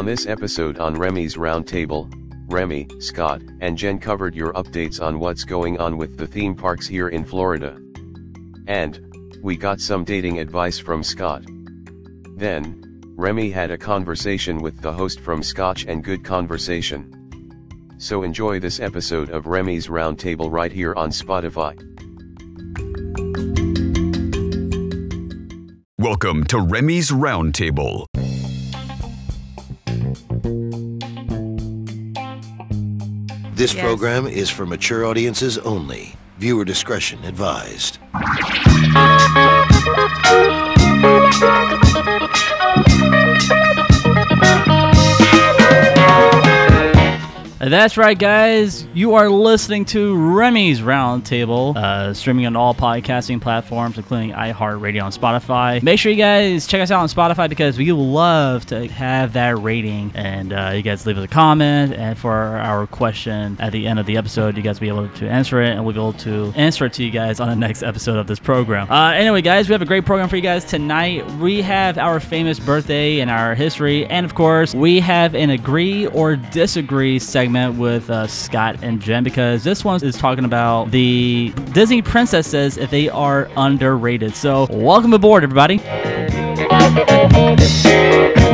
On this episode on Remy's Roundtable, Remy, Scott, and Jen covered your updates on what's going on with the theme parks here in Florida. And, we got some dating advice from Scott. Then, Remy had a conversation with the host from Scotch and Good Conversation. So enjoy this episode of Remy's Roundtable right here on Spotify. Welcome to Remy's Roundtable. This Yes. program is for mature audiences only. Viewer discretion advised. That's right, guys. You are listening to Remy's Roundtable, uh, streaming on all podcasting platforms, including iHeartRadio and Spotify. Make sure you guys check us out on Spotify because we love to have that rating. And uh, you guys leave us a comment. And for our question at the end of the episode, you guys will be able to answer it, and we'll be able to answer it to you guys on the next episode of this program. Uh, anyway, guys, we have a great program for you guys tonight. We have our famous birthday and our history, and of course, we have an agree or disagree segment with uh, Scott and Jen because this one is talking about the Disney princesses if they are underrated. So, welcome aboard, everybody.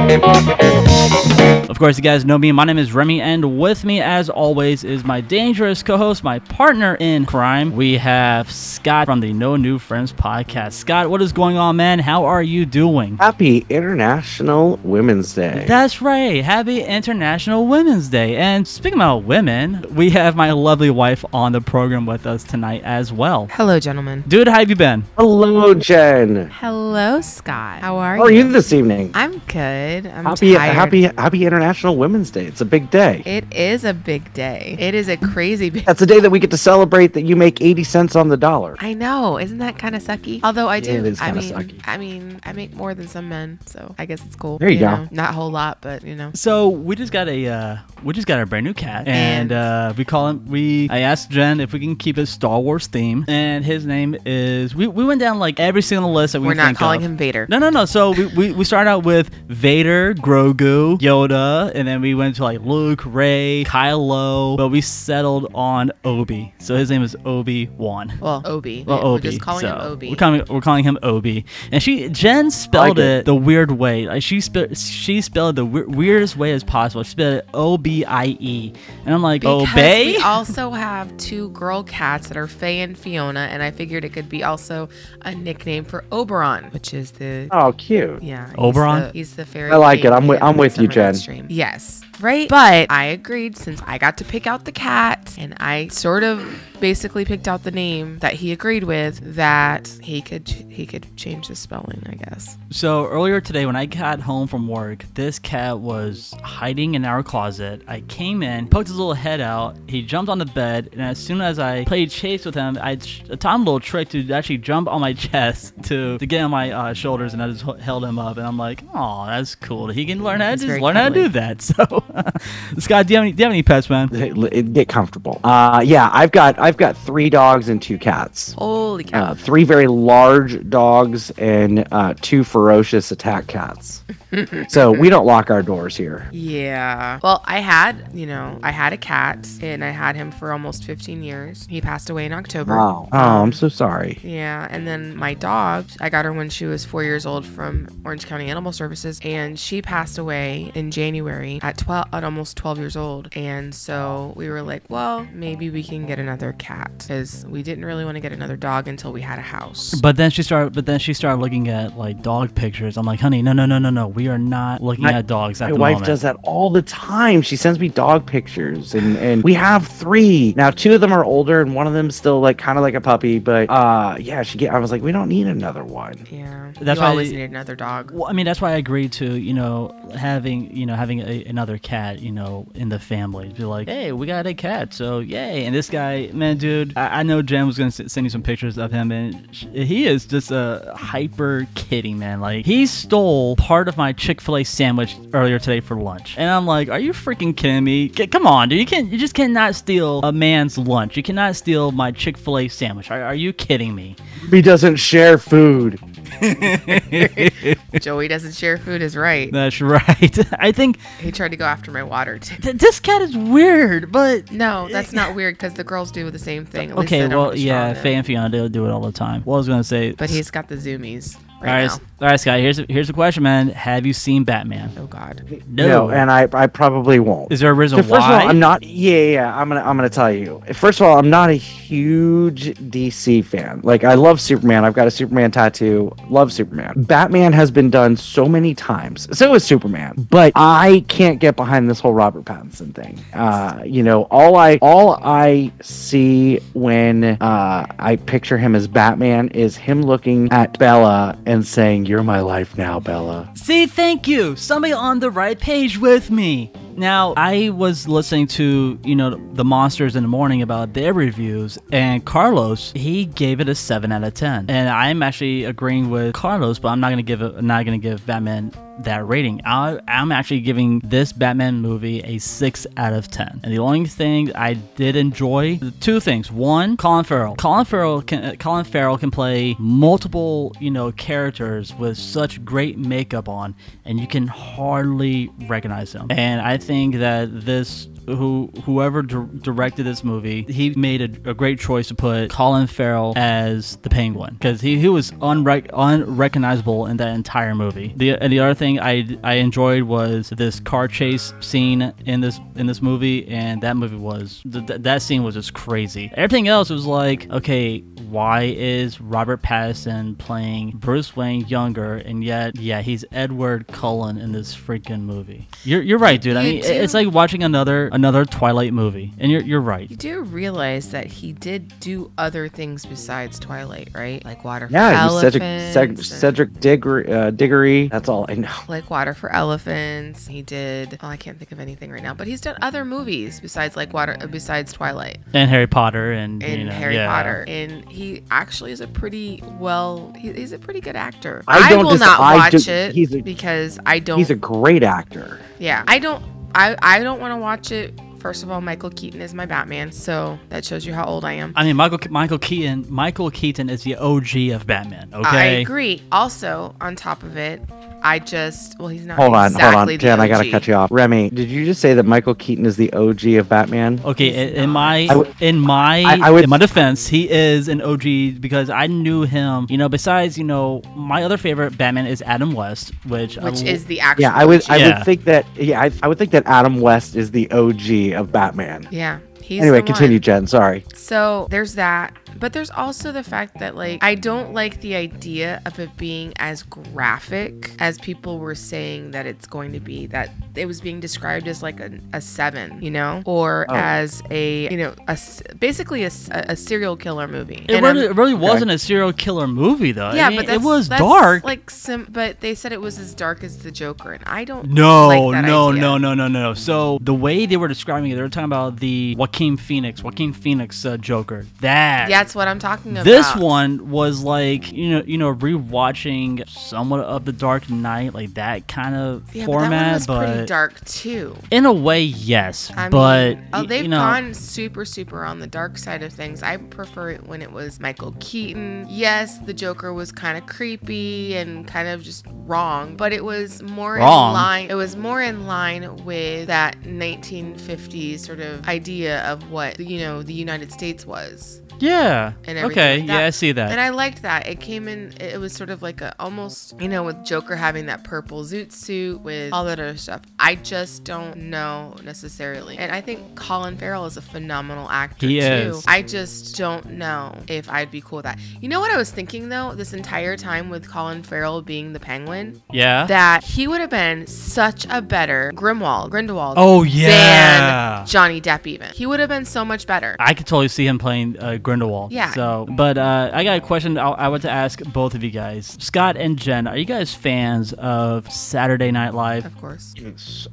Of course, you guys know me. My name is Remy, and with me, as always, is my dangerous co host, my partner in crime. We have Scott from the No New Friends podcast. Scott, what is going on, man? How are you doing? Happy International Women's Day. That's right. Happy International Women's Day. And speaking about women, we have my lovely wife on the program with us tonight as well. Hello, gentlemen. Dude, how have you been? Hello, Jen. Hello, Scott. How are How you? How are you this evening? I'm good. I'm happy, tired. happy, happy International Women's Day. It's a big day. It is a big day. It is a crazy big. That's the day that we get to celebrate that you make 80 cents on the dollar. I know. Isn't that kind of sucky? Although I do. It is I kinda mean, sucky. I mean, I make more than some men, so I guess it's cool. There you go. know? Not a whole lot, but you know. So we just got a uh, we just got a brand new cat, and And- uh, we call him. We I asked Jen if we can keep his Star Wars theme, and his name is. We, we went down like every single list that we We're not calling of. him Vader. No, no, no. So we, we, we started out with Vader, Grogu, Yoda, and then we went to like Luke, Ray, Kylo, but we settled on Obi. So his name is Obi Wan. Well, Obi. Well, We're Obi. just calling so him Obi. We're calling, we're calling him Obi. And she Jen spelled like it. it. the weird way. Like she spe- she spelled it the we- weirdest way as possible. She spelled it O B I E. And I'm like, because obey? we also have two girl cats that are Faye and Fiona, and I figured it could be also a nickname for Oberon, which is the Oh, cute. Yeah. he's Oberon? the- He's the, fairy. I like it. I'm wi- in I'm with you, Jen. Yes. Right. But I agreed since I got to pick out the cat and I sort of basically picked out the name that he agreed with that he could he could change the spelling, I guess. So earlier today, when I got home from work, this cat was hiding in our closet. I came in, poked his little head out. He jumped on the bed, and as soon as I played chase with him, I I taught him a little trick to actually jump on my chest to to get on my uh, shoulders, and I just held him up. And I'm like, oh, that's cool. He can learn how to just very learn how to do that. So, Scott, do you have any do you have any pets, man? Hey, l- it- Get comfortable. Uh, yeah, I've got I've got three dogs and two cats. Holy cow. Uh, three very large dogs and uh, two ferocious attack cats. so we don't lock our doors here. Yeah. Well, I had, you know, I had a cat and I had him for almost 15 years. He passed away in October. Wow. Oh, I'm so sorry. Yeah, and then my dog, I got her when she was four years old from Orange County Animal Services, and she passed away in January at twelve, at almost twelve years old. And so we were like, well, maybe we can get another cat, because we didn't really want to get another dog until we had a house. But then she started. But then she started looking at like dog pictures. I'm like, honey, no, no, no, no, no. We are not looking My- at dogs at My the wife moment. does that all the time. She sends me dog pictures, and and we have three now. Two of them are older, and one of them's still like kind of like a puppy. But uh, yeah, she get. I was like, we don't need another one. Yeah, That's you why- always need another dog. Well, I mean, that's why I agreed to, you know, having, you know, having a, another cat, you know, in the family. Be like, hey, we got a cat, so yay! And this guy, man, dude, I, I know Jen was gonna send you some pictures of him, and sh- he is just a hyper kitty, man. Like he stole part of my Chick Fil A sandwich earlier today for lunch, and I'm like, are you freaking kidding me? Get, come on, dude, you can't, you just cannot steal a man's lunch. You cannot steal my Chick Fil A sandwich. Are, are you kidding me? He doesn't share food. Joey doesn't share food is right. That's right. I think He tried to go after my water too. th- this cat is weird, but No, that's not weird because the girls do the same thing. Okay. Well, yeah, Faye and Fiona do do it all the time. What I was gonna say, But he's got the zoomies all right right, now. s- all right, Scott. Here's a, here's a question, man. Have you seen Batman? Oh God. No. and I, I probably won't. is there a reason first why? of all, I'm not. Yeah, yeah. I'm gonna. I'm gonna tell you. First of all, I'm not a huge DC fan. Like, I love Superman. I've got a Superman tattoo. Love Superman. Batman has been done so many times. So is Superman. But I can't get behind this whole Robert Pattinson thing. Uh, you know, all I all I see when uh, I picture him as Batman is him looking at Bella and saying, "You're my life now, Bella." See, thank you. Somebody on the right page with me. Now, I was listening to, you know, the Monsters in the Morning about their reviews, and Carlos, he gave it a 7 out of 10. And I'm actually agreeing with Carlos, but I'm not going to give not going to give Batman that rating. I, I'm actually giving this Batman movie a 6 out of 10. And the only thing I did enjoy, two things. One, Colin Farrell. Colin Farrell can uh, Colin Farrell can play multiple, you know, characters with such great makeup on and you can hardly recognize him. And I think that this who whoever dir- directed this movie, he made a, a great choice to put Colin Farrell as the Penguin because he, he was unrec- unrecognizable in that entire movie. The and the other thing I I enjoyed was this car chase scene in this in this movie, and that movie was th- that scene was just crazy. Everything else was like, okay, why is Robert Pattinson playing Bruce Wayne younger, and yet yeah he's Edward Cullen in this freaking movie? You're you're right, dude. I mean, it's like watching another another Twilight movie, and you're you're right. You do realize that he did do other things besides Twilight, right? Like Water for Yeah, he's Cedric, Elephants. Cedric, Cedric Diggory, uh, Diggory. That's all I know. like Water for Elephants. He did. Oh, I can't think of anything right now, but he's done other movies besides like Water, uh, besides Twilight And Harry Potter, and and you know, Harry yeah. Potter, and he actually is a pretty well. He, he's a pretty good actor. I don't will dis- not I watch do- it he's a- because I don't. He's a great actor. yeah, I don't. I I don't want to watch it. First of all, Michael Keaton is my Batman, so that shows you how old I am. I mean, Michael Michael Keaton Michael Keaton is the OG of Batman. Okay. I agree. Also, on top of it, I just well, he's not. Hold on, exactly hold on, Jen. I gotta cut you off. Remy, did you just say that Michael Keaton is the OG of Batman? Okay, in, in my I would- in my I- I would- in my defense, he is an OG because I knew him. You know, besides you know, my other favorite Batman is Adam West, which I which l- is the actual. Yeah, I would. I Yeah. would think that. Yeah, I, I would think that Adam West is the OG of Batman. Yeah, he's anyway, the continue, one. Jen. Sorry. So there's that, but there's also the fact that like I don't like the idea of it being as graphic as people were saying that it's going to be. That it was being described as like a, a seven, you know, or Oh. as a you know a s- basically a serial killer movie. it really, it really wasn't a serial killer movie though. yeah, I mean, but that's, it was that's dark. Like sim, but they said it was as dark as the Joker, and I don't. No, like that no, idea. no, no, no, no. So the way they were describing it, they were talking about the Joaquin Phoenix, Joaquin Phoenix uh, Joker. That Yeah, that's what I'm talking about. This one was like you know you know rewatching somewhat of the Dark Knight like that kind of yeah, format, but that one was but pretty dark too. in a way yes, I but mean, oh, they've you know gone super, super on the dark side of things. I prefer it when it was Michael Keaton. Yes, the Joker was kind of creepy and kind of just wrong, but it was more Wrong? in line. It was more in line with that 1950s sort of idea of what you know the United States was. Yeah and okay yeah. I see that And I liked that. It came in. It was sort of like a almost, you know, with Joker having that purple zoot suit with all that other stuff. I just don't know necessarily. And I think Colin Farrell is a phenomenal actor He too. is. I just don't know if I'd be cool with that. You know what I was thinking though, this entire time with Colin Farrell being the Penguin, yeah that he would have been such a better Grimwald, Grindelwald. oh yeah Than Johnny Depp even. He would have been so much better. I could totally see him playing uh, Grindelwald. Yeah. So, but uh, I got a question I, I want to ask both of you guys, Scott and Jen. Are you guys fans of Saturday Night Live? Of course.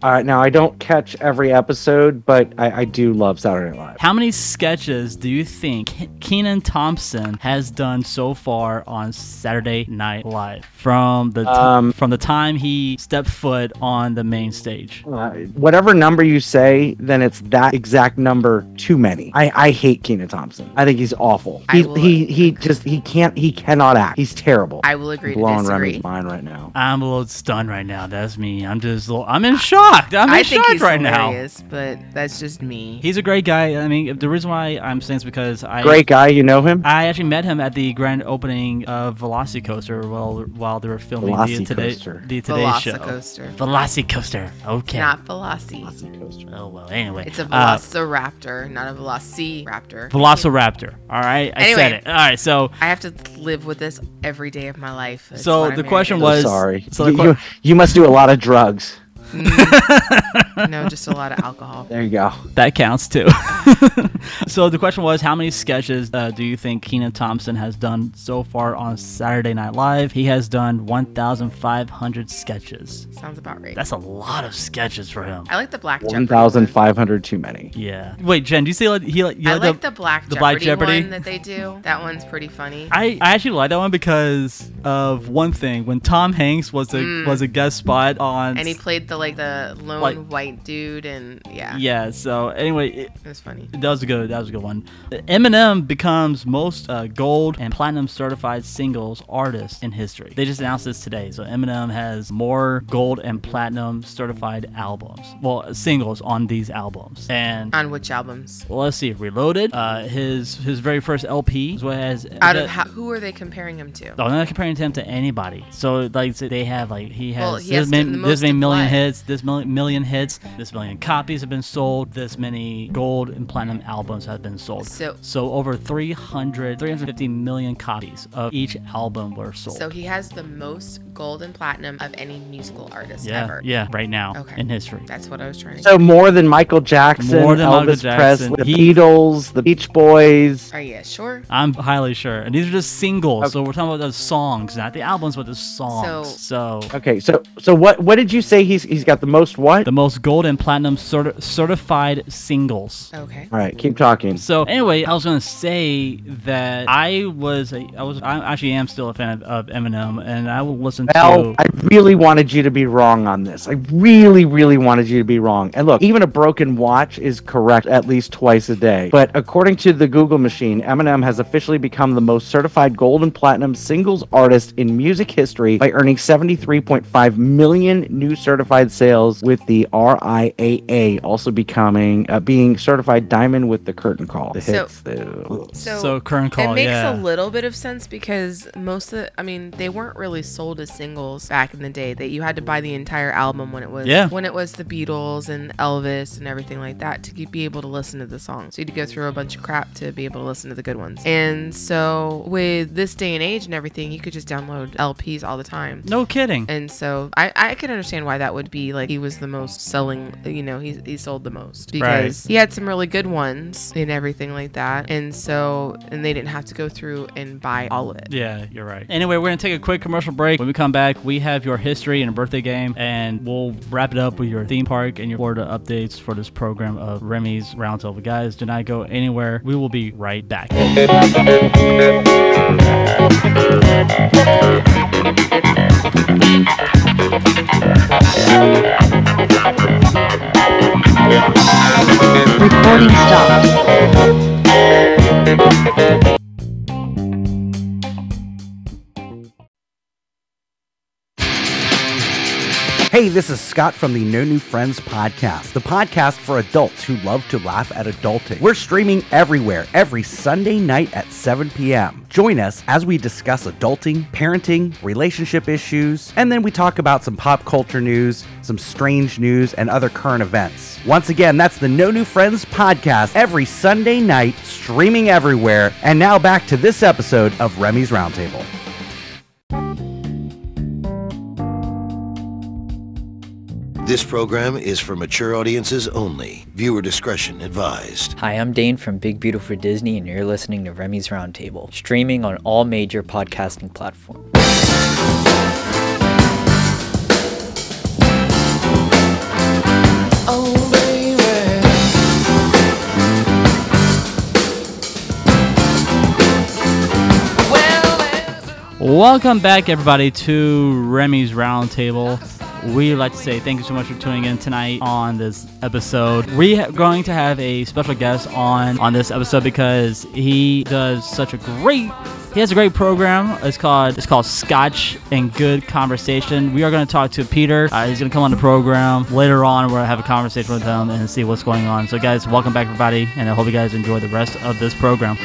Uh, now I don't catch every episode, but I, I do love Saturday Night Live. How many sketches do you think Ke- Kenan Thompson has done so far on Saturday Night Live from the t- Um, from the time he stepped foot on the main stage? Uh, whatever number you say, then it's that exact number too many. I, I hate Kenan Thompson. I think he's he's awful. He he he just he can't he cannot act. He's terrible. I will agree to blowing disagree. Remy's mind right now. I'm a little stunned right now. That's me. I'm just, a little, I'm in shock. I'm in shock right now. I think shock he's right now. hilarious, but that's just me. He's a great guy. I mean, the reason why I'm saying is because I Great guy, you know him? I actually met him at the grand opening of Velocicoaster while while they were filming the Today the Today Show. Velocicoaster. Velocicoaster. Okay. Not Veloci. oh well. Anyway, It's a uh, Velociraptor, not a Velociraptor. Velociraptor. All right, I said it. All right, so I have to live with this every day of my life. That's So the question married was- So sorry. so the you, que- you, you must do a lot of drugs. To. no, just a lot of alcohol. There you go. that counts too. so the question was, how many sketches uh, do you think Kenan Thompson has done so far on Saturday Night Live? He has done 1,500 sketches. Sounds about right. That's a lot of sketches for him. I like the Black Jeopardy. One thousand five hundred too many. Yeah. Wait, Jen, do you see like he like you I like, like the, the Black the Jeopardy, Black Jeopardy? one that they do. That one's pretty funny. I, I actually like that one because of one thing. When Tom Hanks was a was a guest spot on Mm. and he played the like the lone Like- white dude, and yeah, Yeah, so anyway, it, it was funny. that was a good that was a good one. Eminem becomes most uh, gold and platinum certified singles artist in history. They just announced this today. So Eminem has more gold and platinum certified albums. Well, singles on these albums. And On which albums? well, let's see, Reloaded, uh, his his very first LP, is what has Out of how, who are they comparing him to? Oh, I'm not comparing him to anybody. So like so they have like he has Well, he this, has many, this many to million play. Hits, this million, million hits, this million copies have been sold, this many gold and platinum albums have been sold. So- so over 300, 350 million copies of each album were sold. So he has the most gold and platinum of any musical artist yeah, ever. yeah, right now Okay. in history. That's what I was trying to. Say. So more than Michael Jackson, More than Elvis Michael Jackson. Presley, the He- Beatles, the Beach Boys. Are you sure? I'm highly sure, and these are just singles. Okay. So we're talking about the songs, not the albums, but the songs. So, Okay, so so what what did you say he's he's got the most what? the most gold and platinum certi- certified singles. Okay. All right, keep talking. So anyway, I was gonna say that I was a, I was I actually am still a fan of, of Eminem, and I will listen Well, to. I really wanted you to be wrong on this. I really, really wanted you to be wrong. And look, even a broken watch is correct at least twice a day. But according to the Google machine, Eminem has officially become the most certified gold and platinum singles artist in music history by earning 73.5 million new certified sales, with the RIAA also becoming uh, being certified diamond with the curtain call. The So- hits, the, So, So current call, it makes yeah. a little bit of sense because most of the, I mean, they weren't really sold as singles back in the day. That you had to buy the entire album when it was Yeah. when it was the Beatles and Elvis and everything like that to be able to listen to the songs. So you had to go through a bunch of crap to be able to listen to the good ones. And so with this day and age and everything, you could just download LPs all the time. no kidding. And so I, I can understand why that would be like he was the most selling, you know, he, he sold the most because he had some really good ones and everything like that. And so, and they didn't have to go through and buy all of it. Yeah, you're right. Anyway, we're gonna take a quick commercial break. When we come back, we have your history and a birthday game, and we'll wrap it up with your theme park and your Florida updates for this program of Remy's Roundtable. Guys, do not go anywhere. We will be right back. Recording stopped. Hey, this is Scott from the No New Friends podcast, the podcast for adults who love to laugh at adulting. We're streaming everywhere every Sunday night at 7 p.m. Join us as we discuss adulting, parenting, relationship issues, and then we talk about some pop culture news, some strange news, and other current events. Once again, that's the No New Friends podcast every Sunday night, streaming everywhere. And now back to this episode of Remy's Roundtable. This program is for mature audiences only. Viewer discretion advised. Hi, I'm Dane from Big Beautiful Disney, and you're listening to Remy's Roundtable, streaming on all major podcasting platforms. Welcome back, everybody, to Remy's Roundtable. We'd like to say thank you so much for tuning in tonight on this episode. We are going to have a special guest on on this episode because he does such a great he has a great program. It's called it's called Scotch and Good Conversation. We are going to talk to Peter. Uh, he's going to come on the program later on. We're going to have a conversation with him and see what's going on. So, guys, welcome back, everybody, and I hope you guys enjoy the rest of this program.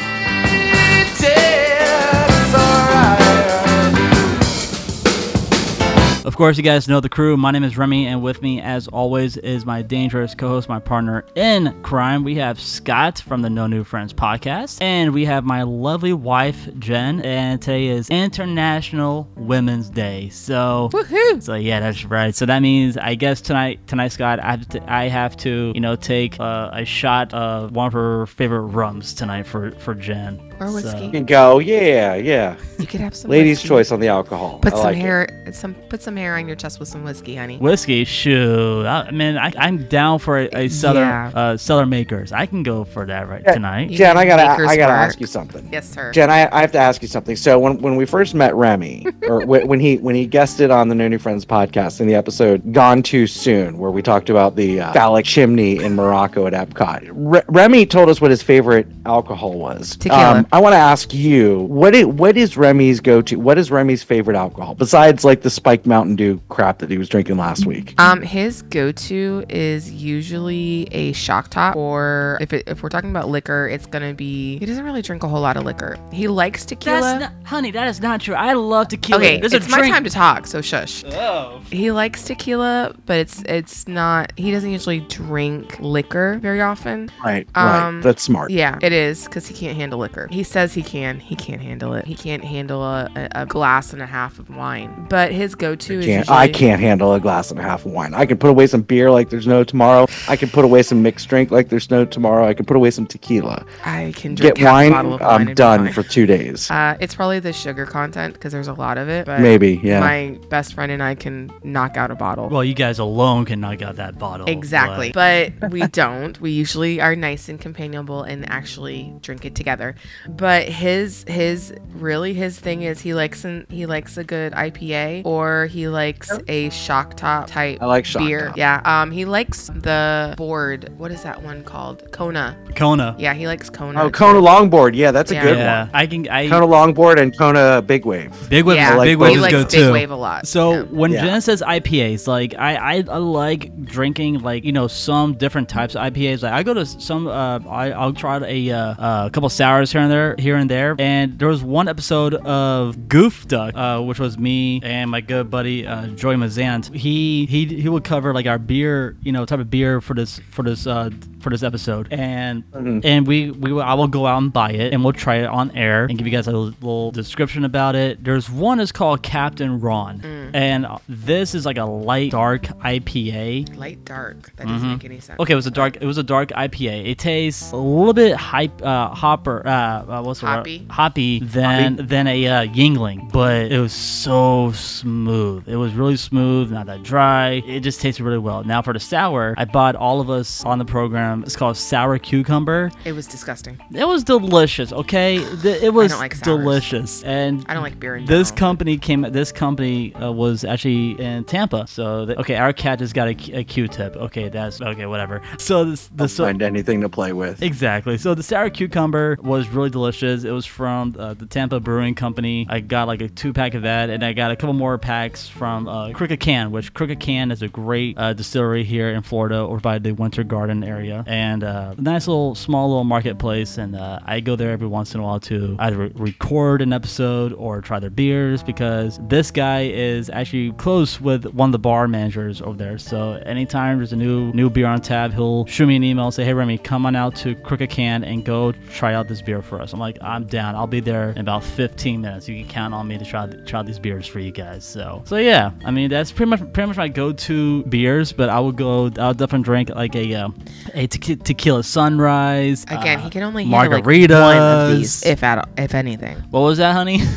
Of course, you guys know the crew. My name is Remy, and with me, as always, is my dangerous co host, my partner in crime. We have Scott from the No New Friends podcast, and we have my lovely wife, Jen. And today is International Women's Day. So, Woohoo! so yeah, that's right. So that means, I guess tonight, tonight, Scott, I have to, I have to you know, take uh, a shot of one of her favorite rums tonight for for Jen. Or whiskey. So- You can go, yeah, yeah. You could have some Ladies' whiskey. choice on the alcohol. Put I some like it. hair, some put some hair on your chest with some whiskey, honey. Whiskey, shoot. I mean, I, I'm down for a, a cellar, Yeah. uh, Southern Makers. I can go for that right Yeah. tonight. You Jen, I gotta, I gotta work. ask you something. Yes, sir. Jen, I, I have to ask you something. So when, when we first met Remy, or wh- when he when he guested on the No New Friends podcast in the episode "Gone Too Soon," where we talked about the uh, phallic chimney in Morocco at Epcot, Re- Remy told us what his favorite alcohol was. Um, Tequila. I want to ask you what it, what is Remy's go to? What is Remy's favorite alcohol besides like the spiked Mountain Dew crap that he was drinking last week? Um, his go-to is usually a shock top, or if it, if we're talking about liquor, it's gonna be. He doesn't really drink a whole lot of liquor. He likes tequila. That's not, honey, that is not true. I love tequila. okay, There's it's a my drink. time to talk, so shush. Oh. He likes tequila, but it's it's not. He doesn't usually drink liquor very often. Right, Um, right. That's smart. Yeah, it is because he can't handle liquor. He says he can. He can't handle it. He can't handle a, a, a glass and a half of wine. But his go-to is Can't, usually, I can't handle a glass and a half of wine. I can put away some beer like there's no tomorrow. I can put away some mixed drink like there's no tomorrow. I can put away some tequila. I can drink Get half a wine. bottle of wine I'm done fine. for two days. Uh, it's probably the sugar content because there's a lot of it. But Maybe, yeah. My best friend and I can knock out a bottle. Well, you guys alone can knock out that bottle. Exactly. but- But we don't. We usually are nice and companionable and actually drink it together. But his his really his thing is he likes an he likes a good IPA or he likes a shock top type I like shock beer. top. Yeah. Um he likes the board. What is that one called? Kona. Kona. Yeah, he likes Kona. Oh, too. Kona longboard. Yeah, that's a Yeah. good yeah, one. I can. I Kona longboard and Kona big wave. big wave. Yeah, like big wave is likes go Big. Wave a lot. So Yeah. when Yeah. Jen says IPAs, like I, I I like drinking like you know some different types of IPAs. Like I go to some uh I I'll try a uh, uh, a couple sours here and there here and there. And there was one episode of Goof Duck, uh, which was me and my good buddy uh, Joy Mazant. He he he would cover like our beer, you know, type of beer for this for this uh for this episode. And and we we will, I will go out and buy it and we'll try it on air and give you guys a little description about it. There's one is called Captain Ron, and this is like a light dark IPA. light dark. That doesn't make any sense. Mm-hmm. Okay, it was a dark. It was a dark IPA. It tastes a little bit hype, uh, hopper. Uh, uh, what's the word? Hoppy. Hoppy than than a uh, Yuengling, but it was so smooth. It was really smooth, not that dry. It just tasted really well. Now for the sour, I bought all of us on the program. It's called sour cucumber. It was disgusting. It was delicious. Okay, The- it was like delicious, and I don't like beer in this general. company came. This company uh, was actually in Tampa. So they, okay, our cat just got a, Q- a Q-tip. Okay, that's okay. Whatever. So this the so, Find anything to play with. Exactly. So the sour cucumber was really delicious. It was from uh, the Tampa Brewing Company. I got like a two pack of that, and I got a couple more packs from uh, Crooked Can, which Crooked Can is a great uh, distillery here in Florida, over by the Winter Garden area, and uh, a nice little small little marketplace. And uh, I go there every once in a while to either record an episode or try their beers because this guy is actually close with one of the bar managers over there. So anytime there's a new new beer on tap, he'll shoot me an email and say, "Hey Remy, come on out to Crooked Can and go try out this beer for us." I'm like, "I'm down. I'll be there in about 15 minutes. You can count on me to try try these beers for you guys." So so yeah, I mean that's pretty much pretty much my go-to beers. But I would go. I'll definitely drink like a uh, a te- tequila sunrise. Again, uh, he can only handle like margaritas. one of these, if at all, if anything. what was that, honey?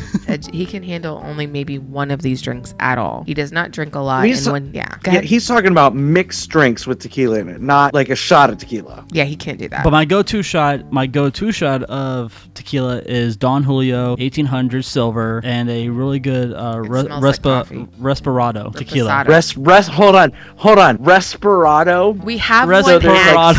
He can handle only maybe one of these drinks at all. He does not drink a lot. He's- and when yeah, go Yeah, he's talking about mixed drinks with tequila in it, not like a shot of tequila. yeah, he can't do that. But my go-to shot, my go-to shot of tequila is Don Julio 1800 silver and a really good uh, It re- smells like respa- coffee. Respirado tequila. Reposado. Rest, rest. Hold on, hold on. Respirado. we have Res- one. so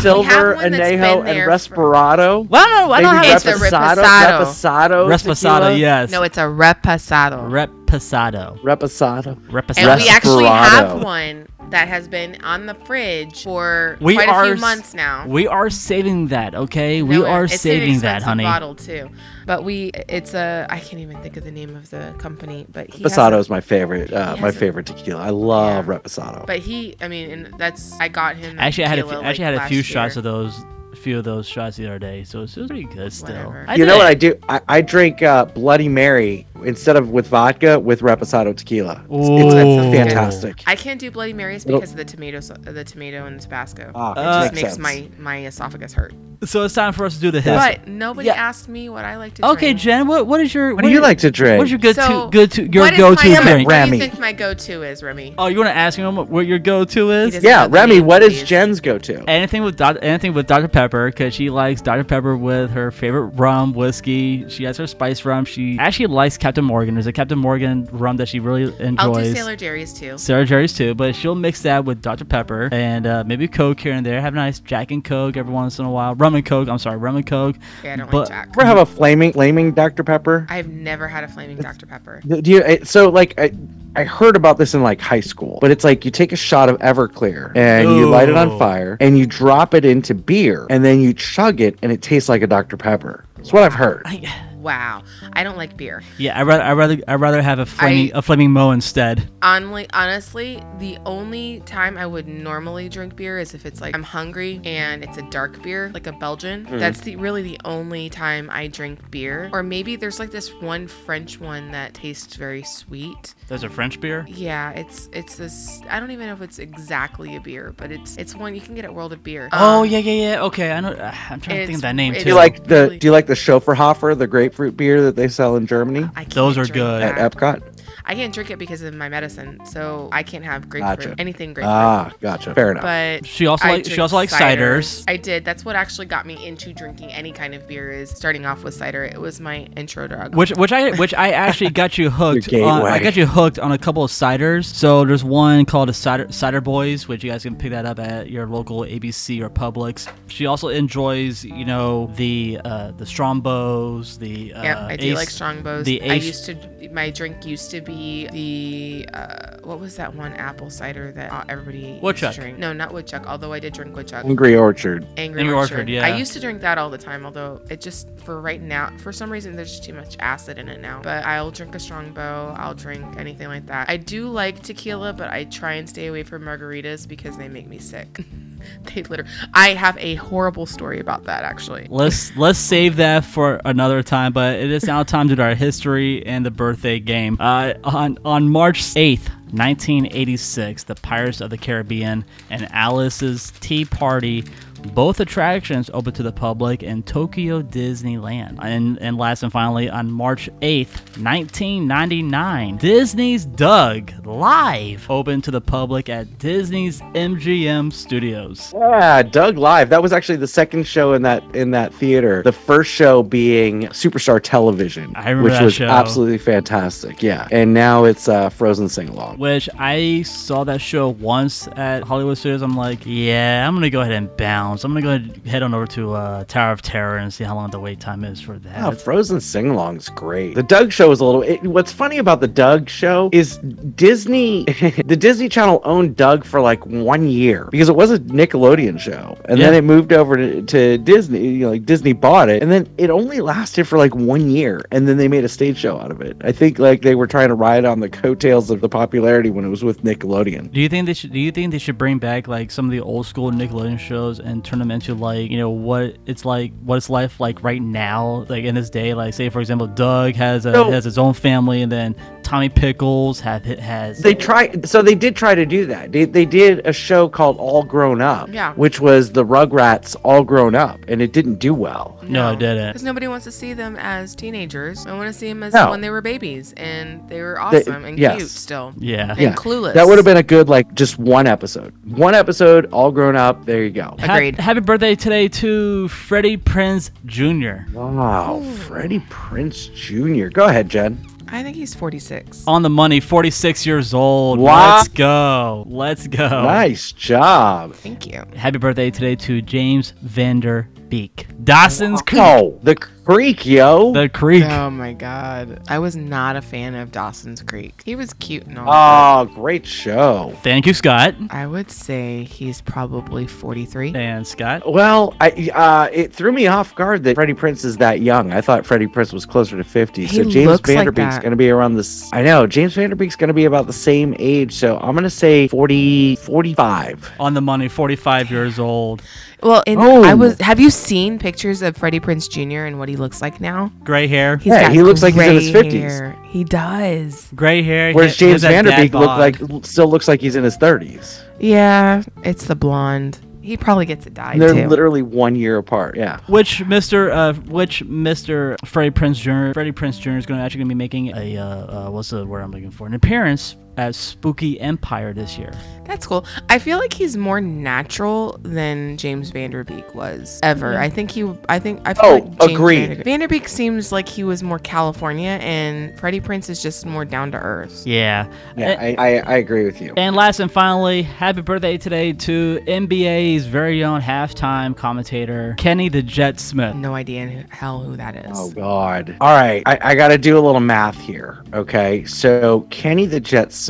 there's at- like we silver, have anejo, and there for- Respirado. Well, no, I don't Maybe have a reposado. reposado. Reposado. Yes. No, it's a repasado. Reposado. Reposado. Reposado. and we actually have one that has been on the fridge for We quite are a few months now. We are saving that, okay? we are it's an saving that, honey. Bottle too, but we it's a I can't even think of the name of the company, but he has Reposado a- is my favorite. Uh, my has a- favorite tequila. I love Yeah. Reposado. But he, I mean, and that's I got him. Actually, I had a tequila, few, actually had a few last shots of those, a few of those shots the other day, so it's, it was pretty good still. I you know what. I do? I, I drink uh, Bloody Mary instead of with vodka with Reposado tequila. It's, Ooh. it's That sounds good. fantastic. I can't do Bloody Marys It'll- because of the tomato, the tomato and the Tabasco. Ah, it Uh, just makes makes sense. my my esophagus hurt. So it's time for us to do the hits. But nobody Yeah. asked me what I like to drink. Okay, drink. Jen, what what is your What do you like to drink? What's your good So, to good to your go to my, drink? What do Remy. you think my go-to is, Remy? Oh, you want to ask me what what your go to is? yeah, Remy, what is. Jen's go to? Anything with Doc- anything with Dr Pepper because she likes Dr Pepper with her favorite rum whiskey. She has her spice rum. She actually likes Captain Morgan. There's a Captain Morgan rum that she really enjoys. I'll do Sailor Jerry's too. Sarah Jerry's too, but she'll mix that with Dr. Pepper and uh, maybe Coke here and there. Have a nice Jack and Coke every once in a while. Rum and Coke. I'm sorry, rum and Coke. Yeah, I don't But- like Jack. Ever have a flaming, flaming Dr Pepper? I've never had a flaming Dr Pepper. Do you? eh, So like, I, I heard about this in like high school, but it's like you take a shot of Everclear and you light it on fire and you drop it into beer and then you chug it and it tastes like a Dr Pepper. That's what I've heard. I, Wow, I don't like beer. yeah, I rather I rather I rather have a flaming I- a flaming Moe instead. Honestly, honestly, the only time I would normally drink beer is if it's like I'm hungry and it's a dark beer, like a Belgian. Hmm. That's the really the only time I drink beer. Or maybe there's like this one French one that tastes very sweet. There's a French beer. Yeah, it's it's this. I don't even know if it's exactly a beer, but it's it's one you can get at World of Beer. Oh Um, yeah yeah yeah. Okay, I know. I'm trying to think of that name too. Do you like the really- Do you like the Schofferhofer, the grapefruit beer that they sell in Germany I can't Those are drink good. at. Epcot? I can't drink it because of my medicine, so I can't have grapefruit. Gotcha. Anything grapefruit. Ah, gotcha. Fair enough. but She also like she also likes ciders. I did. That's what actually got me into drinking any kind of beer. Is starting off with cider. It was my intro drug. Which which I which I actually got you hooked. On, I got you hooked on a couple of ciders. So there's one called a cider cider boys, which you guys can pick that up at your local ABC or Publix. She also enjoys you know the uh, the Strongbows, the uh, yeah, I do Ace- like Strongbows. the I used to. My drink used to be the uh, what was that one apple cider that uh, everybody used to drink? No, not woodchuck. Although I did drink woodchuck. Angry Orchard. Angry, Angry Orchard. Orchard, yeah. I used to drink that all the time, although it just for right now, for some reason, there's just too much acid in it now. But I'll drink a strongbow. I'll drink anything like that. I do like tequila, but I try and stay away from margaritas because they make me sick. they literally. I have a horrible story about that actually. Let's let's save that for another time. But it is now time to do our history and the birthday game. Uh, on on March eighth. 1986, the Pirates of the Caribbean and Alice's Tea Party, both attractions open to the public in Tokyo Disneyland. And, and last and finally, on March 8th, 1999, Disney's Doug Live opened to the public at Disney's MGM Studios. Yeah, Doug Live. That was actually the second show in that in that theater. The first show being Superstar Television, I remember which was show. absolutely fantastic. Yeah, and now it's uh, Frozen sing along. which I saw that show once at Hollywood Studios. I'm like, yeah, I'm gonna go ahead and bounce. I'm gonna go ahead head on over to uh, Tower of Terror and see how long the wait time is for that. Yeah, Frozen sing along's great. The Doug show is a little. It, what's funny about the Doug show is Disney, the Disney Channel owned Doug for like one year because it was a Nickelodeon show, and then it moved over to, to Disney. You know, like Disney bought it, and then it only lasted for like one year, and then they made a stage show out of it. I think like they were trying to ride on the coattails of the popularity when it was with Nickelodeon. do you think they should? Do you think they should bring back like some of the old school Nickelodeon shows and turn them into like you know what it's like, what it's life like right now, like in this day? Like say for example, Doug has a So- has his own family, and then Tommy Pickles have has. They try, so they did try to do that. They, they did a show called All Grown Up, Yeah. which was the Rugrats all grown up, and it didn't do well. no, it didn't. Because nobody wants to see them as teenagers. I want to see them as No. when they were babies, and they were They- awesome and yes. cute still. Yeah. And Yeah, clueless. That would have been a good like just one episode. One episode, all grown up. There you go. Ha- Agreed. happy birthday today to Freddie Prinze Jr. Wow, Freddie Prinze Jr. Go ahead, Jen. I think he's 46. On the money, 46 years old. Wow. Let's go. Let's go. Nice job. Thank you. Happy birthday today to James Van Der Beek. Dawson's Creek. Oh, the creek, yo. The Creek. Oh my god. I was not a fan of Dawson's Creek. He was cute and all. oh, great show. Thank you, Scott. I would say he's probably 43. And Scott. Well, I uh, it threw me off guard that Freddie Prinze is that young. I thought Freddie Prinze was closer to 50. He so James looks like Van Der Beek's going to be around this. I know. James Van Der Beek's going to be about the same age. So I'm going to say 40, 45. On the money, 45 years old. Well, and Oh. I was. Have you seen pictures of Freddie Prinze Jr. and what he looks like now? Gray hair. He's Yeah, got he looks like he's in his 50s. He does. Gray hair. Whereas he- he James Van Der Beek look like still looks like he's in his 30s. Yeah, it's the blonde. He probably gets it dyed They're too. literally one year apart. Yeah. Which Mr. Uh, which Mr. Freddie Prinze Jr. Freddie Prinze Jr. is going to actually going to be making a uh, uh, what's the word I'm looking for? An appearance at Spooky Empire this year. That's cool. I feel like he's more natural than James Van Der Beek was ever. Mm-hmm. I think he. I think I feel Oh, like James agreed. Van Der Beek, Vanderbeek seems like he was more California, and Freddie Prinze is just more down to earth. Yeah. Yeah, And, I, I, I agree with you. and last and finally, happy birthday today to NBA's very own halftime commentator Kenny the Jet Smith. No idea in who, hell who that is. Oh God! All right, I, I got to do a little math here. Okay, so Kenny the Jet Smith,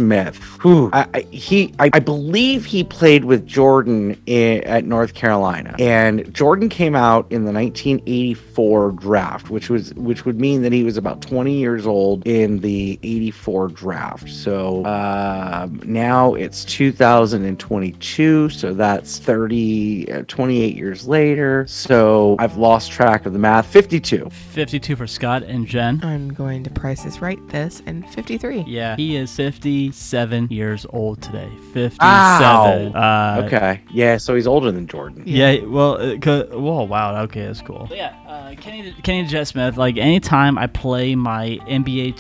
who I, I, he, I, I believe he played with Jordan i at North Carolina, and Jordan came out in the 1984 draft, which was which would mean that he was about 20 years old in the 84 draft. So um, now it's 2022, so that's 30, uh, 28 years later. So I've lost track of the math. 52. 52 for Scott and Jen. I'm going to price this right. This and 53. Yeah, he is 57 years old today. 57. Ow. Uh, Okay. Yeah, so he's older than Jordan. Yeah, well, uh, 'cause- whoa, wow, okay, that's cool. But yeah, uh, Kenny, Kenny Jet Smith. Like anytime I play my NBA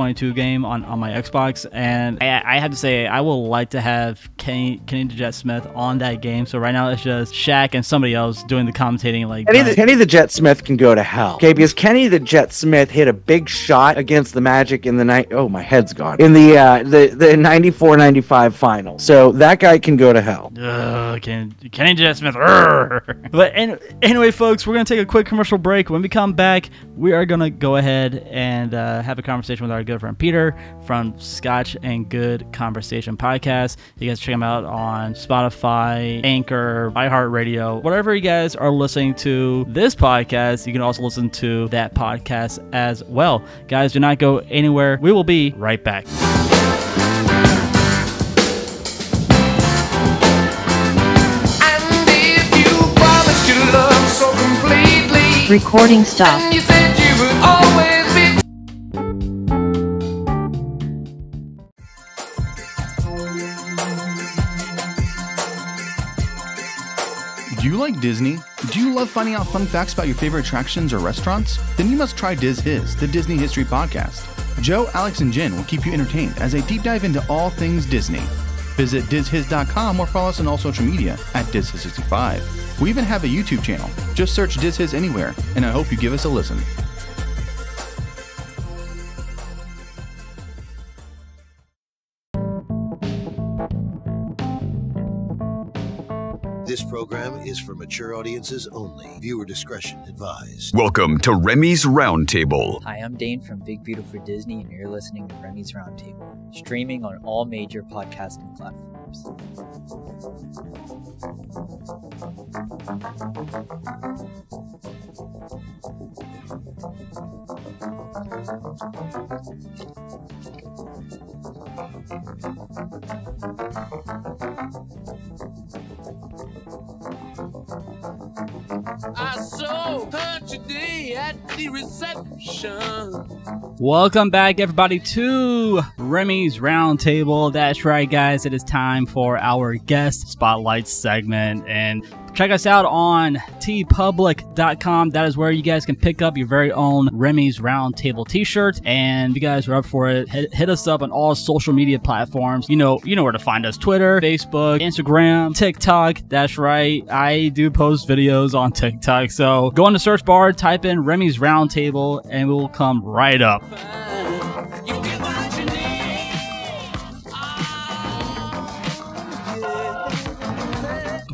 2K22 game on, on my Xbox, and I, I have to say I will like to have Kenny Kenny the Jet Smith on that game. So right now it's just Shaq and somebody else doing the commentating. Like Kenny the, Kenny the Jet Smith can go to hell. Okay, because Kenny the Jet Smith hit a big shot against the Magic in the night. Oh, my head's gone. In the uh, the the 94-95 final. So that guy can go to hell. Ugh, Ken, Kenny the Jet Smith. Urgh. But an anyway, folks, we're gonna take a quick commercial break. When we come back, we are gonna go ahead and uh, have a conversation with our good friend Peter from Scotch and Good Conversation podcast. You guys check him out on Spotify, Anchor, iHeartRadio, whatever you guys are listening to this podcast. You can also listen to that podcast as well. Guys, do not go anywhere. We will be right back. And if like Disney? Do you love finding out fun facts about your favorite attractions or restaurants? Then you must try Diz His, the Disney History Podcast. Joe, Alex, and Jen will keep you entertained as they deep dive into all things Disney. Visit DizHiz.com or follow us on all social media at DizHiz65. We even have a YouTube channel. Just search Diz His anywhere, and I hope you give us a listen. This program is for mature audiences only. Viewer discretion advised. Welcome to Remy's Roundtable. Hi, I'm Dane from Big Beautiful Disney, and you're listening to Remy's Roundtable, streaming on all major podcasting platforms. At the reception. Welcome back, everybody, to Remy's Roundtable. That's right, guys. It is time for our guest spotlight segment. And check us out on teepublic.com. That is where you guys can pick up your very own Remy's Roundtable t-shirt. And if you guys are up for it, hit, hit us up on all social media platforms. You know, you know where to find us. Twitter, Facebook, Instagram, TikTok. That's right. I do post videos on TikTok. So go on the search bar, type in Remy's Roundtable, and we'll come right up.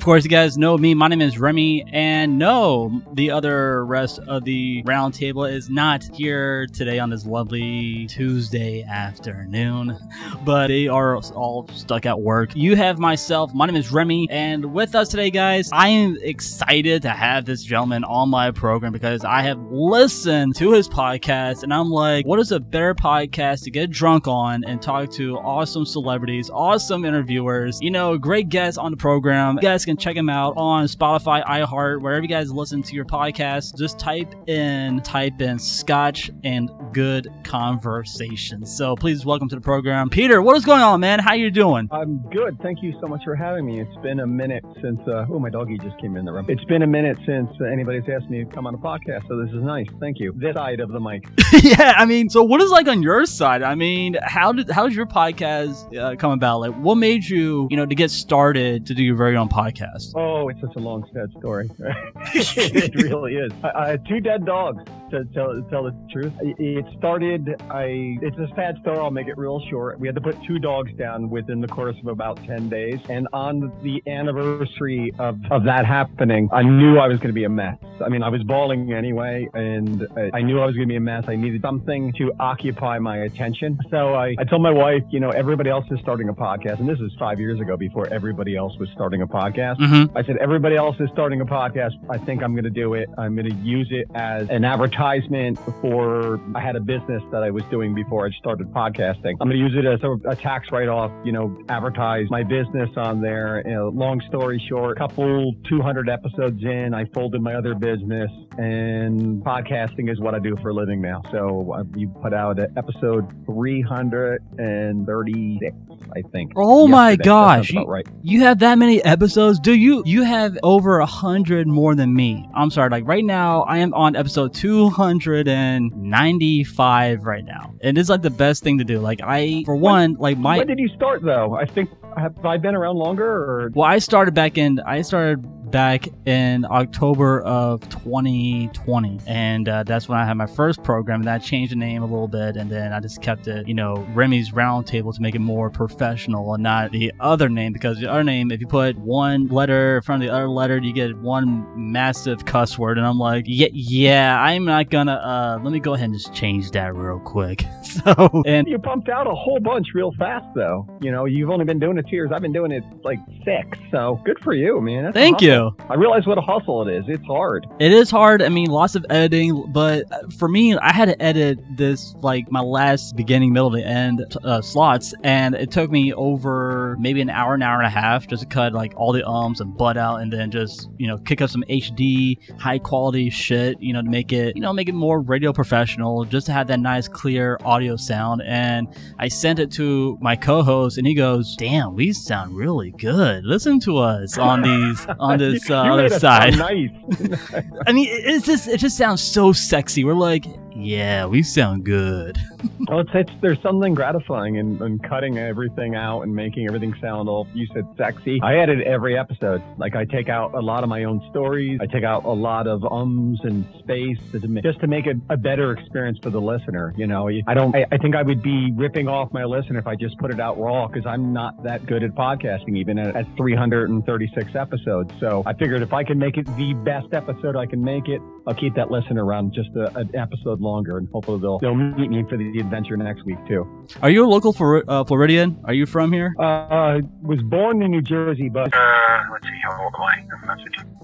Course, you guys know me. My name is Remy, and no, the other rest of the roundtable is not here today on this lovely Tuesday afternoon, but they are all stuck at work. You have myself. My name is Remy, and with us today, guys, I am excited to have this gentleman on my program because I have listened to his podcast, and I'm like, what is a better podcast to get drunk on and talk to awesome celebrities, awesome interviewers, you know, great guests on the program. You guys can check him out on Spotify, iHeart, wherever you guys listen to your podcast. Just type in, type in Scotch and good conversation. So please welcome to the program, Peter. What is going on, man? How you doing? I'm good. Thank you so much for having me. It's been a minute since. Uh, oh, my doggy just came in the room. It's been a minute since uh, anybody's asked me to come on a podcast, so this is nice. Thank you. This side of the mic. yeah, I mean, so what is like on your side? I mean, how did how did your podcast uh, come about? Like, what made you, you know, to get started to do your very own podcast? Oh, it's such a long, sad story. it really is. I, I had two dead dogs. To tell, to tell the truth, it started. I. It's a sad story. I'll make it real short. We had to put two dogs down within the course of about ten days, and on the anniversary of, of that happening, I knew I was going to be a mess. I mean, I was bawling anyway, and I, I knew I was going to be a mess. I needed something to occupy my attention. So I, I told my wife, you know, everybody else is starting a podcast, and this is five years ago before everybody else was starting a podcast. Mhm. I said, everybody else is starting a podcast. I think I'm going to do it. I'm going to use it as an advertisement for, I had a business that I was doing before I started podcasting. I'm going to use it as a, a tax write off, you know, advertise my business on there. You know, long story short, couple 200 episodes in, I folded my other business and podcasting is what I do for a living now. So uh, you put out episode 336, I think. Oh my gosh, you, right. you have that many episodes? Do you? You have over a hundred more than me. I'm sorry, like right now, I am on episode 295 right now, and it's like the best thing to do. Like I, for one, like my when did you start though? I think have I been around longer or Well, I started back in I started back in October of 2020, and uh, that's when I had my first program. And I changed the name a little bit, and then I just kept it, you know, Remy's Roundtable to make it more professional, and not the other name because the other name, if you put one letter in front of the other letter, you get one massive cuss word, and I'm like, yeah, yeah, I'm not gonna. Uh, let me go ahead and just change that real quick. So and you pumped out a whole bunch real fast though. You know, you've only been doing it two years. I've been doing it like six. So good for you, man. That's Thank you. I realize what a hustle it is. It's hard. It is hard. I mean, lots of editing, but uh, for me, I had to edit this like my last beginning, middle, to end uh, slots, and it took me over maybe an hour, an hour and a half just to cut like all the ums and butt out, and then just you know kick up some HD, high quality shit, you know, to make it you know make it more radio professional, just to have that nice, clear audio sound. And I sent it to my co-host, and he goes, "Damn, we sound really good. Listen to us on these on this uh, other side." Nice. I mean, it- it's just it just sounds so sexy. We're like, yeah, we sound good. well, oh, it's, it's there's something gratifying in, in cutting everything out and making everything sound all. You said sexy. I edit every episode. Like I take out a lot of my own stories. I take out a lot of ums and space to just to make it a better experience for the listener. You know, I don't. I, I think I would be ripping off my listener if I just put it out raw because I'm not that good at podcasting, even at, at 336 episodes. So I figured if I can make it the best episode I can make it, I'll keep that listener around just a, an episode longer, and hopefully they'll they'll meet me for the adventure next week too. Are you a local for uh, Floridian? Are you from here? Uh, was born in New Jersey, but uh, let's see, how old am I?